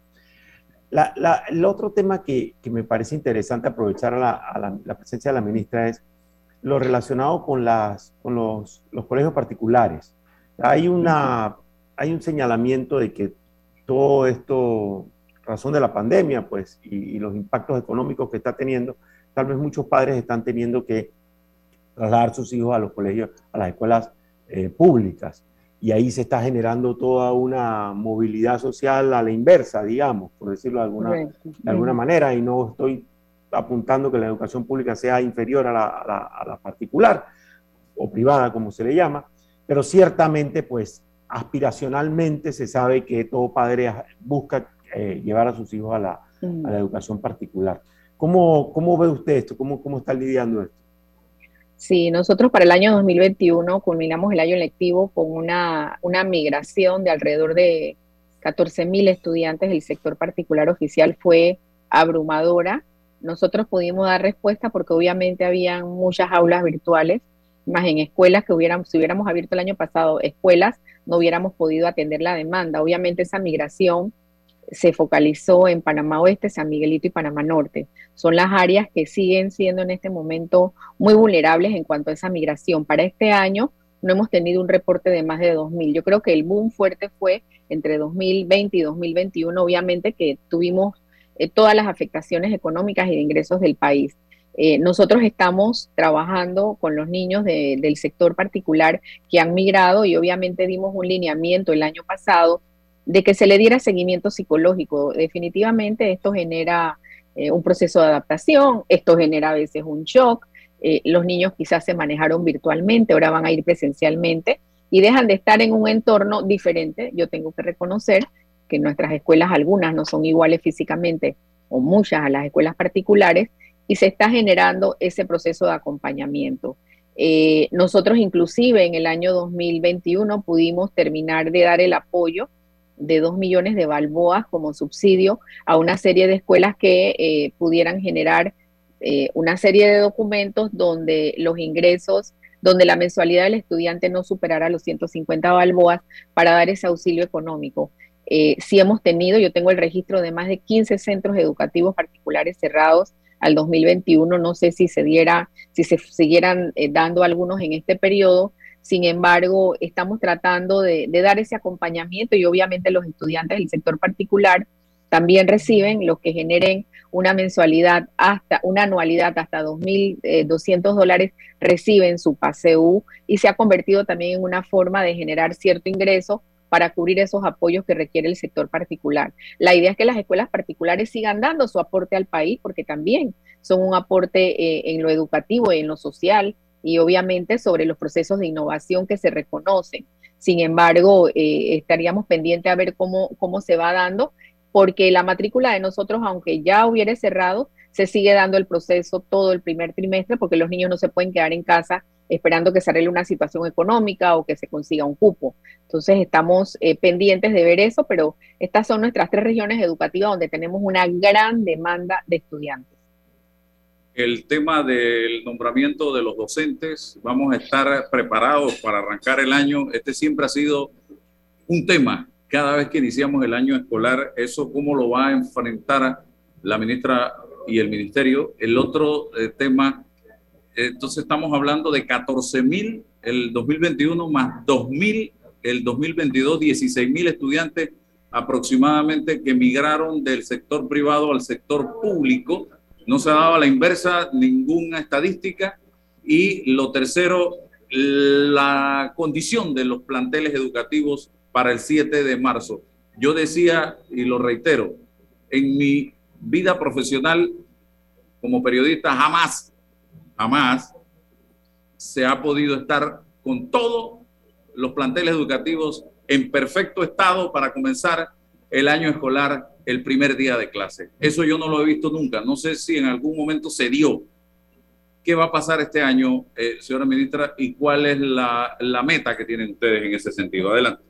El otro tema que, me parece interesante aprovechar a la, presencia de la ministra es lo relacionado con los, colegios particulares. Hay, una, hay un señalamiento de que todo esto, razón de la pandemia, pues, y, los impactos económicos que está teniendo, tal vez muchos padres están teniendo que trasladar sus hijos a los colegios, a las escuelas eh, públicas y ahí se está generando toda una movilidad social a la inversa, digamos, por decirlo de alguna, de alguna manera, y no estoy apuntando que la educación pública sea inferior a la, particular o privada, como se le llama, pero ciertamente, pues, aspiracionalmente se sabe que todo padre busca eh, llevar a sus hijos a la, a la educación particular. ¿Cómo, ¿Cómo, ve usted esto? ¿Cómo, ¿Cómo está lidiando esto? Sí, nosotros para el año 2021 culminamos el año lectivo con una, una migración de alrededor de 14 mil estudiantes del sector particular oficial. Fue abrumadora. Nosotros pudimos dar respuesta porque obviamente había muchas aulas virtuales, más en escuelas que hubiéramos, si hubiéramos abierto el año pasado escuelas, no hubiéramos podido atender la demanda. Obviamente esa migración se focalizó en Panamá Oeste, San Miguelito y Panamá Norte. Son las áreas que siguen siendo en este momento muy vulnerables en cuanto a esa migración. Para este año no hemos tenido un reporte de más de 2.000. Yo creo que el boom fuerte fue entre 2020 y 2021, obviamente que tuvimos eh, todas las afectaciones económicas y de ingresos del país. Eh, nosotros estamos trabajando con los niños del sector particular que han migrado y obviamente dimos un lineamiento el año pasado de que se le diera seguimiento psicológico. Definitivamente esto genera eh, un proceso de adaptación, esto genera a veces un shock. Eh, los niños quizás se manejaron virtualmente, ahora van a ir presencialmente y dejan de estar en un entorno diferente. Yo tengo que reconocer que nuestras escuelas, algunas no son iguales físicamente o muchas a las escuelas particulares, y se está generando ese proceso de acompañamiento. Eh, nosotros inclusive en el año 2021 pudimos terminar de dar el apoyo de 2 millones de balboas como subsidio a una serie de escuelas que eh, pudieran generar eh, una serie de documentos donde los ingresos, donde la mensualidad del estudiante no superara los 150 balboas para dar ese auxilio económico. Eh, hemos tenido, yo tengo el registro de más de 15 centros educativos particulares cerrados al 2021, no sé si se diera, si se siguieran dando algunos en este periodo, sin embargo, estamos tratando de, dar ese acompañamiento y obviamente los estudiantes del sector particular también reciben los que generen una mensualidad hasta una anualidad hasta 2.200 eh, dólares reciben su PASEU y se ha convertido también en una forma de generar cierto ingreso para cubrir esos apoyos que requiere el sector particular. La idea es que las escuelas particulares sigan dando su aporte al país porque también son un aporte eh, en lo educativo y en lo social y obviamente sobre los procesos de innovación que se reconocen. Sin embargo, eh, estaríamos pendientes a ver cómo, cómo se va dando, porque la matrícula de nosotros, aunque ya hubiera cerrado, se sigue dando el proceso todo el primer trimestre, porque los niños no se pueden quedar en casa esperando que se arregle una situación económica o que se consiga un cupo. Entonces estamos eh, pendientes de ver eso, pero estas son nuestras tres regiones educativas donde tenemos una gran demanda de estudiantes el tema del nombramiento de los docentes. Vamos a estar preparados para arrancar el año. Este siempre ha sido un tema. Cada vez que iniciamos el año escolar, eso cómo lo va a enfrentar la ministra y el ministerio. El otro eh, tema, entonces estamos hablando de 14 mil el 2021 más 2 mil el 2022, 16 mil estudiantes aproximadamente que migraron del sector privado al sector público no se ha dado a la inversa ninguna estadística. Y lo tercero, la condición de los planteles educativos para el 7 de marzo. Yo decía, y lo reitero, en mi vida profesional como periodista jamás, jamás se ha podido estar con todos los planteles educativos en perfecto estado para comenzar el año escolar el primer día de clase. Eso yo no lo he visto nunca. No sé si en algún momento se dio. ¿Qué va a pasar este año, eh, señora ministra, y cuál es la, la meta que tienen ustedes en ese sentido? Adelante.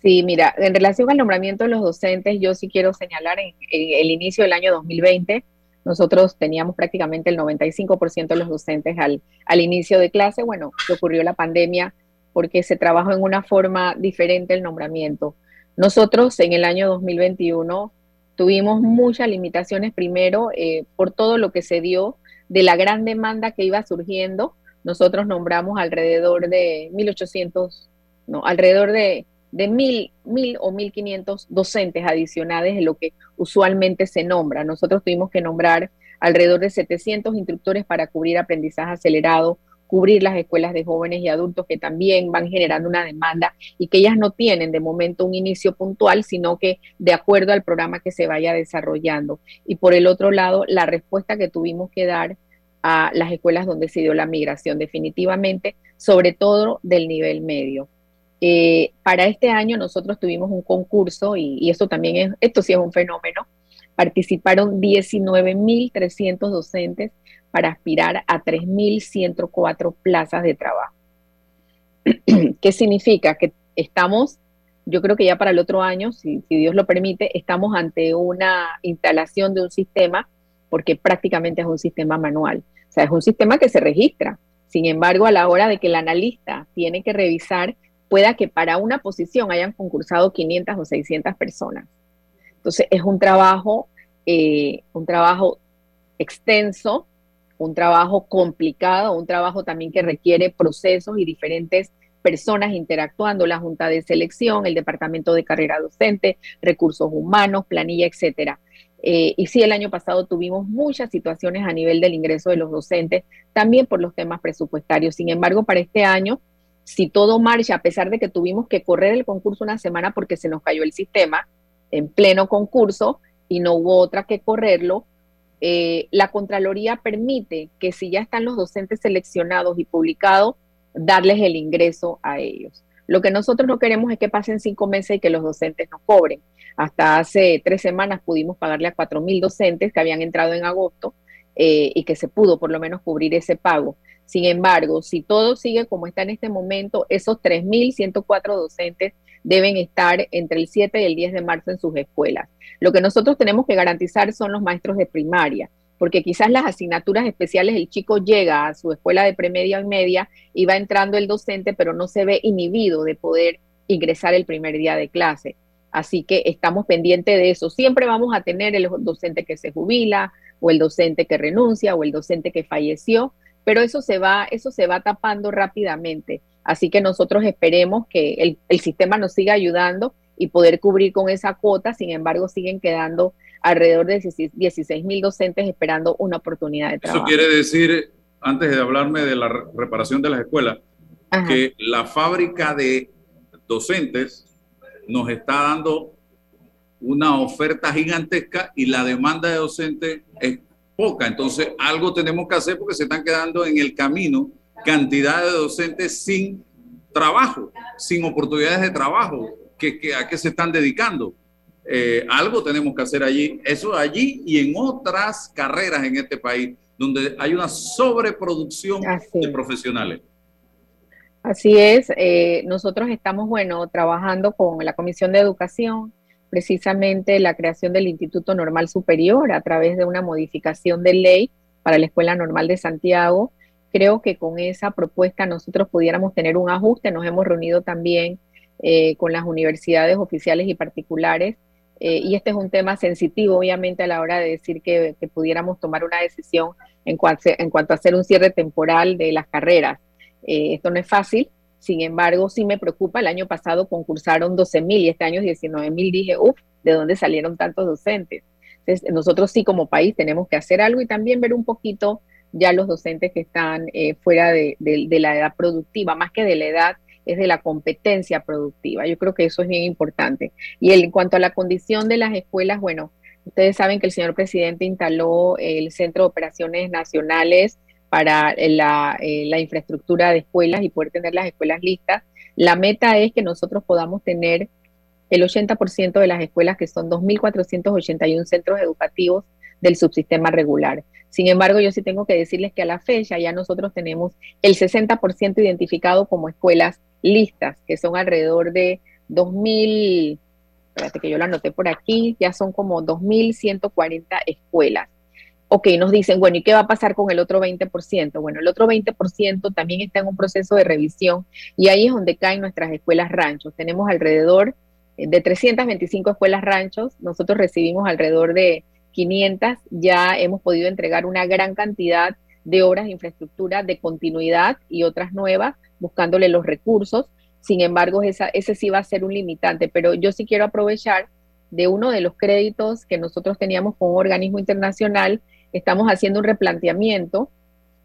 Sí, mira, en relación al nombramiento de los docentes, yo sí quiero señalar en, el inicio del año 2020, nosotros teníamos prácticamente el 95% de los docentes al, al inicio de clase. Bueno, ocurrió la pandemia porque se trabajó en una forma diferente el nombramiento. Nosotros en el año 2021 tuvimos muchas limitaciones, primero eh, por todo lo que se dio de la gran demanda que iba surgiendo. Nosotros nombramos alrededor de 1.800, no, alrededor de de mil, mil o mil quinientos docentes adicionales de lo que usualmente se nombra. Nosotros tuvimos que nombrar alrededor de 700 instructores para cubrir aprendizaje acelerado, cubrir las escuelas de jóvenes y adultos que también van generando una demanda y que ellas no tienen de momento un inicio puntual, sino que de acuerdo al programa que se vaya desarrollando. Y por el otro lado, la respuesta que tuvimos que dar a las escuelas donde se dio la migración, definitivamente, sobre todo del nivel medio. Eh, para este año nosotros tuvimos un concurso y, esto también es, esto sí es un fenómeno. Participaron 19.300 docentes para aspirar a 3.104 plazas de trabajo. <clears throat> ¿Qué significa? Que estamos, yo creo que ya para el otro año, si, Dios lo permite, estamos ante una instalación de un sistema, porque prácticamente es un sistema manual. O sea, es un sistema que se registra. Sin embargo, a la hora de que el analista tiene que revisar pueda que para una posición hayan concursado 500 o 600 personas. Entonces es un trabajo, eh, un trabajo extenso, un trabajo complicado, un trabajo también que requiere procesos y diferentes personas interactuando, la Junta de Selección, el Departamento de Carrera Docente, Recursos Humanos, Planilla, etcétera. Eh, y sí, el año pasado tuvimos muchas situaciones a nivel del ingreso de los docentes, también por los temas presupuestarios. Sin embargo, para este año si todo marcha, a pesar de que tuvimos que correr el concurso una semana porque se nos cayó el sistema en pleno concurso y no hubo otra que correrlo, eh, la Contraloría permite que si ya están los docentes seleccionados y publicados, darles el ingreso a ellos. Lo que nosotros no queremos es que pasen cinco meses y que los docentes no cobren. Hasta hace tres semanas pudimos pagarle a cuatro mil docentes que habían entrado en agosto eh, y que se pudo por lo menos cubrir ese pago. Sin embargo, si todo sigue como está en este momento, esos 3.104 docentes deben estar entre el 7 y el 10 de marzo en sus escuelas. Lo que nosotros tenemos que garantizar son los maestros de primaria, porque quizás las asignaturas especiales, el chico llega a su escuela de premedia y media y va entrando el docente, pero no se ve inhibido de poder ingresar el primer día de clase. Así que estamos pendientes de eso. Siempre vamos a tener el docente que se jubila, o el docente que renuncia, o el docente que falleció, pero eso se va, eso se va tapando rápidamente. Así que nosotros esperemos que el, sistema nos siga ayudando y poder cubrir con esa cuota. Sin embargo, siguen quedando alrededor de 16 mil docentes esperando una oportunidad de trabajo. Eso quiere decir, antes de hablarme de la reparación de las escuelas, que la fábrica de docentes nos está dando una oferta gigantesca y la demanda de docentes es poca. Entonces, algo tenemos que hacer porque se están quedando en el camino cantidad de docentes sin trabajo, sin oportunidades de trabajo, que, a qué se están dedicando. Eh, algo tenemos que hacer allí, eso allí y en otras carreras en este país, donde hay una sobreproducción de profesionales. Así es, eh, nosotros estamos, bueno, trabajando con la Comisión de Educación, precisamente la creación del Instituto Normal Superior a través de una modificación de ley para la Escuela Normal de Santiago. Creo que con esa propuesta nosotros pudiéramos tener un ajuste. Nos hemos reunido también eh, con las universidades oficiales y particulares. Eh, y este es un tema sensitivo, obviamente, a la hora de decir que, pudiéramos tomar una decisión en cuanto, a hacer un cierre temporal de las carreras. Eh, esto no es fácil, sin embargo, sí me preocupa, el año pasado concursaron 12 mil y este año 19 mil. Dije, uff, ¿de dónde salieron tantos docentes? Entonces, nosotros sí como país tenemos que hacer algo y también ver un poquito ya los docentes que están eh, fuera de, la edad productiva, más que de la edad, es de la competencia productiva. Yo creo que eso es bien importante. Y en cuanto a la condición de las escuelas, bueno, ustedes saben que el señor presidente instaló el Centro de Operaciones Nacionales para la, eh, la, infraestructura de escuelas y poder tener las escuelas listas. La meta es que nosotros podamos tener el 80% de las escuelas, que son 2.481 centros educativos del subsistema regular. Sin embargo, yo sí tengo que decirles que a la fecha ya nosotros tenemos el 60% identificado como escuelas listas, que son alrededor de 2.000, espérate que yo lo anoté por aquí, ya son como 2.140 escuelas. Ok, nos dicen, bueno, ¿y qué va a pasar con el otro 20%? Bueno, el otro 20% también está en un proceso de revisión y ahí es donde caen nuestras escuelas ranchos. Tenemos alrededor de 325 escuelas ranchos, nosotros recibimos alrededor de 500, ya hemos podido entregar una gran cantidad de obras de infraestructura de continuidad y otras nuevas, buscándole los recursos. Sin embargo, ese sí va a ser un limitante, pero yo sí quiero aprovechar de uno de los créditos que nosotros teníamos con un organismo internacional, estamos haciendo un replanteamiento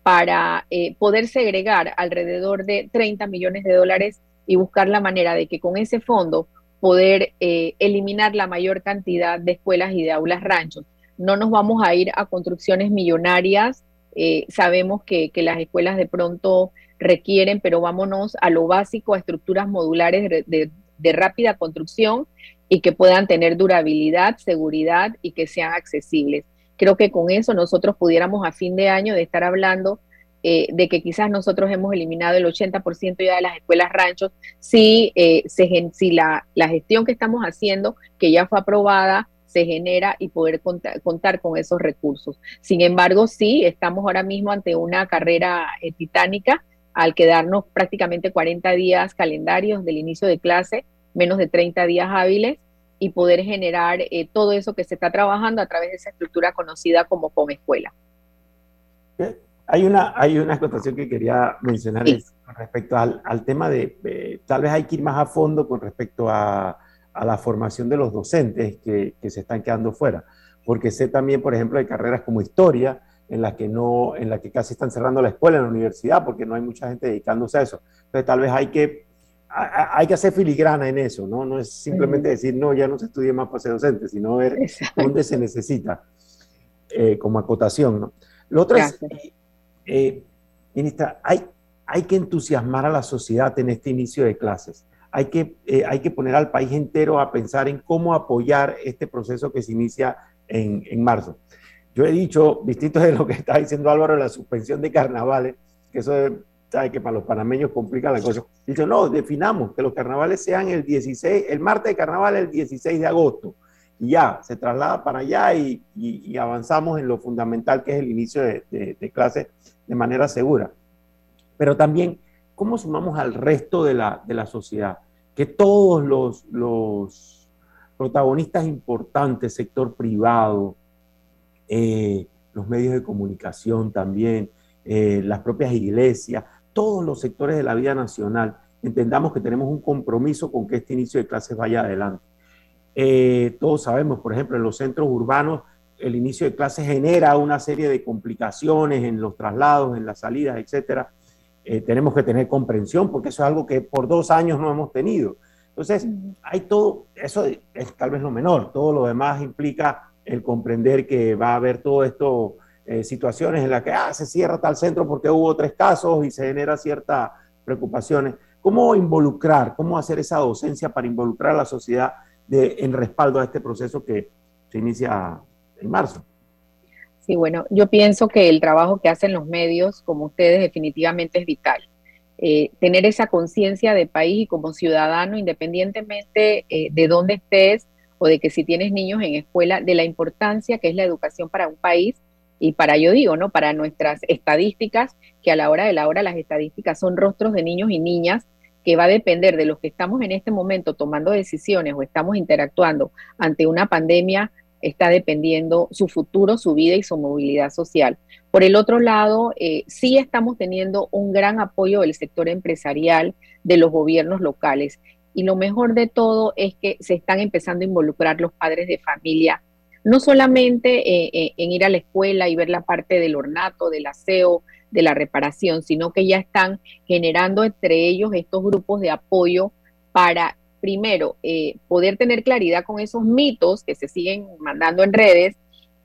para eh, poder segregar alrededor de 30 millones de dólares y buscar la manera de que con ese fondo poder eh, eliminar la mayor cantidad de escuelas y de aulas ranchos. No nos vamos a ir a construcciones millonarias, eh, sabemos que, las escuelas de pronto requieren, pero vámonos a lo básico, a estructuras modulares de, rápida construcción y que puedan tener durabilidad, seguridad y que sean accesibles. Creo que con eso nosotros pudiéramos a fin de año de estar hablando eh, de que quizás nosotros hemos eliminado el 80% ya de las escuelas ranchos, si, eh, si la, la, gestión que estamos haciendo, que ya fue aprobada, se genera y poder contar, con esos recursos. Sin embargo, sí, estamos ahora mismo ante una carrera eh, titánica al quedarnos prácticamente 40 días calendarios del inicio de clase, menos de 30 días hábiles y poder generar todo eso que se está trabajando a través de esa estructura conocida como Comescuela. Hay una, hay una acotación que quería mencionar con respecto al, al tema de, tal vez hay que ir más a fondo con respecto a, a la formación de los docentes que, que, se están quedando fuera, porque sé también, por ejemplo, de carreras como historia, en las que no, en la que casi están cerrando la escuela en la universidad, porque no hay mucha gente dedicándose a eso. Entonces, tal vez hay que, hay que hacer filigrana en eso, ¿no? No es simplemente decir, no, ya no se estudie más para ser docente, sino ver dónde se necesita eh, como acotación, ¿no? Lo otro es, eh, ministra, hay, hay que entusiasmar a la sociedad en este inicio de clases. Hay que, eh, hay que poner al país entero a pensar en cómo apoyar este proceso que se inicia en, en marzo. Yo he dicho, distinto de lo que está diciendo Álvaro, la suspensión de carnavales, que eso sabe que para los panameños complica la cosa. Dicho, no, definamos que los carnavales sean el 16, el martes de carnaval el 16 de agosto y ya, se traslada para allá y, avanzamos en lo fundamental que es el inicio de, de, clase de manera segura. Pero también, ¿cómo sumamos al resto de la, de la sociedad? Que todos los, los protagonistas importantes, sector privado, eh, los medios de comunicación también, eh, las propias iglesias, todos los sectores de la vida nacional, entendamos que tenemos un compromiso con que este inicio de clases vaya adelante. Eh, todos sabemos, por ejemplo, en los centros urbanos, el inicio de clases genera una serie de complicaciones en los traslados, en las salidas, etcétera. Eh, tenemos que tener comprensión porque eso es algo que por dos años no hemos tenido. Entonces, hay todo, eso es tal vez lo menor, todo lo demás implica el comprender que va a haber todo esto, eh, situaciones en las que ah, se cierra tal centro porque hubo tres casos y se genera ciertas preocupaciones. ¿Cómo involucrar, cómo hacer esa docencia para involucrar a la sociedad en respaldo a este proceso que se inicia en marzo. Sí, bueno, yo pienso que el trabajo que hacen los medios, como ustedes, definitivamente es vital. Eh, tener esa conciencia de país y como ciudadano, independientemente eh, de dónde estés o de que si tienes niños en escuela, de la importancia que es la educación para un país y para, yo digo, ¿no? Para nuestras estadísticas, que a la hora de la hora las estadísticas son rostros de niños y niñas que va a depender de los que estamos en este momento tomando decisiones o estamos interactuando ante una pandemia, está dependiendo su futuro, su vida y su movilidad social. Por el otro lado, eh, sí estamos teniendo un gran apoyo del sector empresarial, de los gobiernos locales. Y lo mejor de todo es que se están empezando a involucrar los padres de familia, no solamente eh, eh, en ir a la escuela y ver la parte del ornato, del aseo, de la reparación, sino que ya están generando entre ellos estos grupos de apoyo para, primero, eh, poder tener claridad con esos mitos que se siguen mandando en redes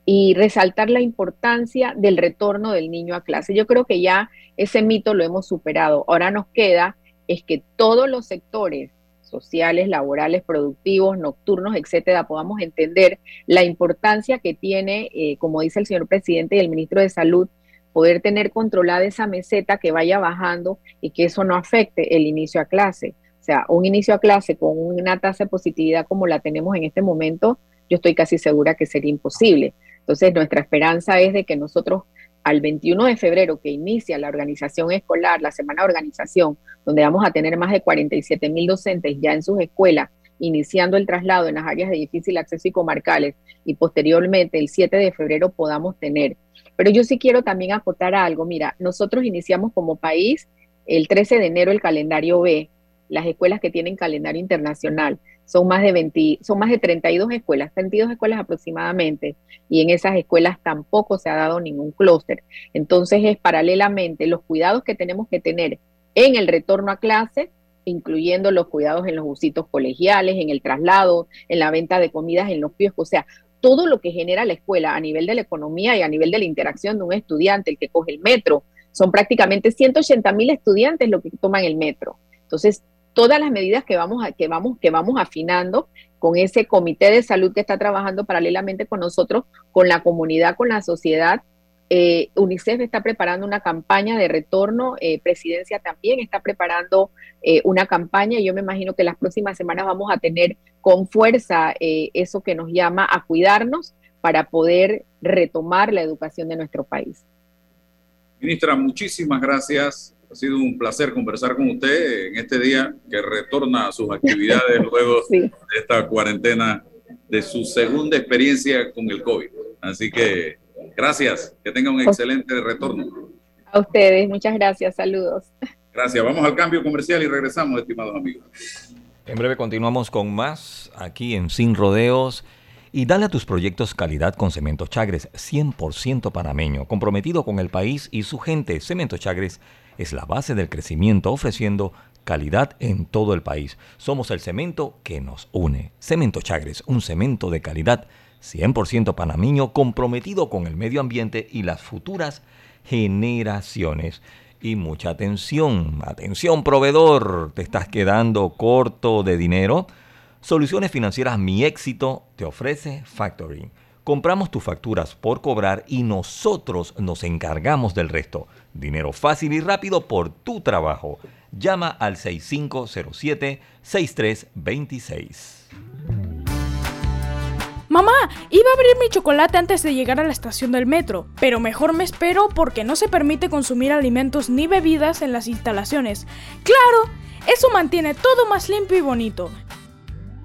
y resaltar la importancia del retorno del niño a clase. Yo creo que ya ese mito lo hemos superado. Ahora nos queda es que todos los sectores sociales, laborales, productivos, nocturnos, etcétera, podamos entender la importancia que tiene, eh, como dice el señor presidente y el ministro de Salud, poder tener controlada esa meseta que vaya bajando y que eso no afecte el inicio a clase. Sea, un inicio a clase con una tasa de positividad como la tenemos en este momento, yo estoy casi segura que sería imposible. Entonces, nuestra esperanza es de que nosotros al 21 de febrero que inicia la organización escolar, la semana de organización, donde vamos a tener más de 47 mil docentes ya en sus escuelas, iniciando el traslado en las áreas de difícil acceso y comarcales, y posteriormente el 7 de febrero podamos tener. Pero yo sí quiero también acotar algo. Mira, nosotros iniciamos como país el 13 de enero el calendario B, las escuelas que tienen calendario internacional. Son más de 20, son más de 32 escuelas, 32 escuelas aproximadamente, y en esas escuelas tampoco se ha dado ningún clúster. Entonces es paralelamente los cuidados que tenemos que tener en el retorno a clase, incluyendo los cuidados en los busitos colegiales, en el traslado, en la venta de comidas en los kioscos, o sea, todo lo que genera la escuela a nivel de la economía y a nivel de la interacción de un estudiante, el que coge el metro, son prácticamente 180 mil estudiantes los que toman el metro. Entonces, todas las medidas que vamos, que, vamos, que vamos afinando con ese comité de salud que está trabajando paralelamente con nosotros, con la comunidad, con la sociedad. Eh, UNICEF está preparando una campaña de retorno, eh, Presidencia también está preparando eh, una campaña y yo me imagino que las próximas semanas vamos a tener con fuerza eso que nos llama a cuidarnos para poder retomar la educación de nuestro país. Ministra, muchísimas gracias ha sido un placer conversar con usted en este día que retorna a sus actividades <laughs> luego de esta cuarentena, de su segunda experiencia con el COVID. Así que gracias, que tenga un excelente retorno. A ustedes, muchas gracias, saludos. Gracias, vamos al cambio comercial y regresamos, estimados amigos. En breve continuamos con más aquí en Sin Rodeos. Y dale a tus proyectos calidad con Cemento Chagres, 100% panameño, comprometido con el país y su gente. Cemento Chagres es la base del crecimiento ofreciendo calidad en todo el país. Somos el cemento que nos une. Cemento Chagres, un cemento de calidad 100% panameño comprometido con el medio ambiente y las futuras generaciones. Y mucha atención, atención proveedor, te estás quedando corto de dinero. Soluciones Financieras Mi Éxito te ofrece Factoring. Compramos tus facturas por cobrar y nosotros nos encargamos del resto. Dinero fácil y rápido por tu trabajo. Llama al 6507-6326. Mamá, iba a abrir mi chocolate antes de llegar a la estación del metro, pero mejor me espero porque no se permite consumir alimentos ni bebidas en las instalaciones. Claro, eso mantiene todo más limpio y bonito.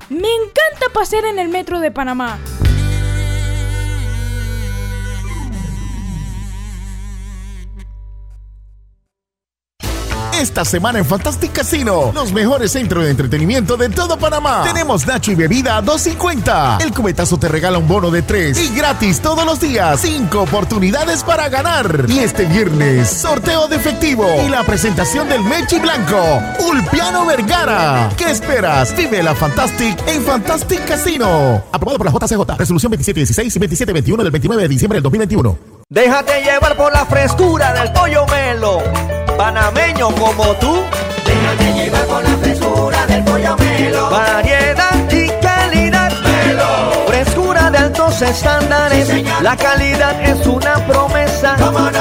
Me encanta pasear en el metro de Panamá. Esta semana en Fantastic Casino, los mejores centros de entretenimiento de todo Panamá. Tenemos Nacho y bebida a 2.50. El cubetazo te regala un bono de 3 y gratis todos los días. 5 oportunidades para ganar. Y este viernes, sorteo de efectivo y la presentación del Mechi Blanco, Ulpiano Vergara. ¿Qué esperas? Vive la Fantastic en Fantastic Casino. Aprobado por la JCJ. Resolución 2716 y 2721 del 29 de diciembre del 2021. Déjate llevar por la frescura del pollo melo panameño como tú. Déjate llevar con la frescura del pollo melo. Variedad y calidad. Melo. Frescura de altos estándares. la calidad es una promesa.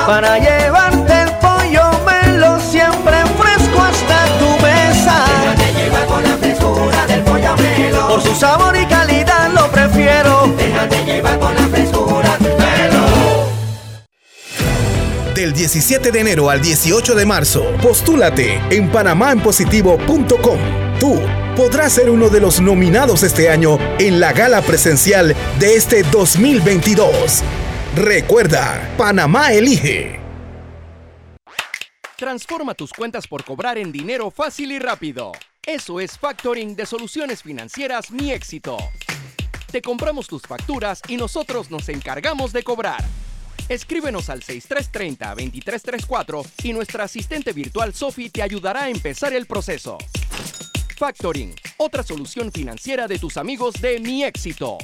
Para llevarte el pollo melo siempre fresco hasta tu mesa. Déjate llevar con la frescura del pollo melo. Por su sabor del 17 de enero al 18 de marzo. Postúlate en panamaenpositivo.com. Tú podrás ser uno de los nominados este año en la gala presencial de este 2022. Recuerda, Panamá elige. Transforma tus cuentas por cobrar en dinero fácil y rápido. Eso es factoring de soluciones financieras Mi Éxito. Te compramos tus facturas y nosotros nos encargamos de cobrar. Escríbenos al 6330-2334 y nuestra asistente virtual Sophie te ayudará a empezar el proceso. Factoring, otra solución financiera de tus amigos de Mi Éxito.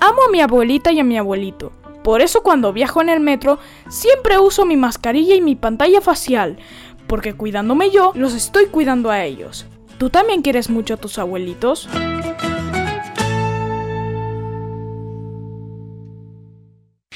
Amo a mi abuelita y a mi abuelito. Por eso cuando viajo en el metro siempre uso mi mascarilla y mi pantalla facial, porque cuidándome yo, los estoy cuidando a ellos. ¿Tú también quieres mucho a tus abuelitos?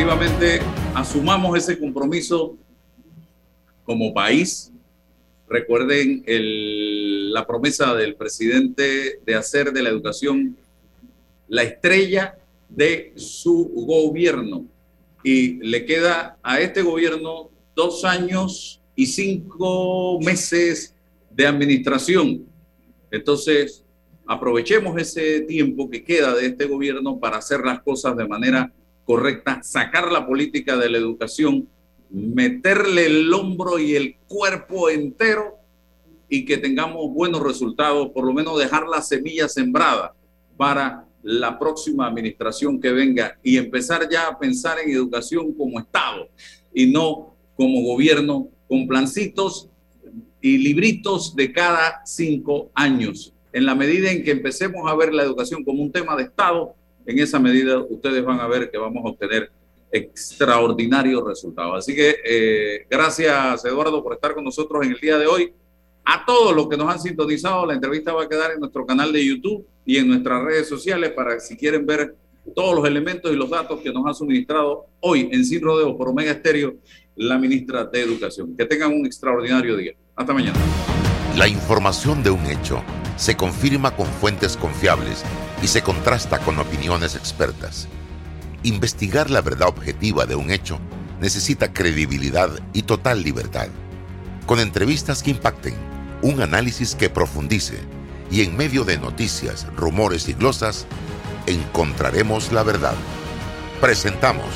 Definitivamente asumamos ese compromiso como país. Recuerden la promesa del presidente de hacer de la educación la estrella de su gobierno. Y le queda a este gobierno dos años y cinco meses de administración. Entonces, aprovechemos ese tiempo que queda de este gobierno para hacer las cosas de manera correcta, sacar la política de la educación, meterle el hombro y el cuerpo entero y que tengamos buenos resultados, por lo menos dejar la semilla sembrada para la próxima administración que venga y empezar ya a pensar en educación como Estado y no como gobierno con plancitos y libritos de cada cinco años. En la medida en que empecemos a ver la educación como un tema de Estado, en esa medida ustedes van a ver que vamos a obtener extraordinarios resultados. Así que eh, gracias Eduardo por estar con nosotros en el día de hoy. A todos los que nos han sintonizado, la entrevista va a quedar en nuestro canal de YouTube y en nuestras redes sociales para si quieren ver todos los elementos y los datos que nos ha suministrado hoy en Sin Rodeo por Omega Estéreo la ministra de Educación. Que tengan un extraordinario día. Hasta mañana. La información de un hecho se confirma con fuentes confiables y se contrasta con opiniones expertas. Investigar la verdad objetiva de un hecho necesita credibilidad y total libertad. Con entrevistas que impacten, un análisis que profundice y en medio de noticias, rumores y glosas, encontraremos la verdad. Presentamos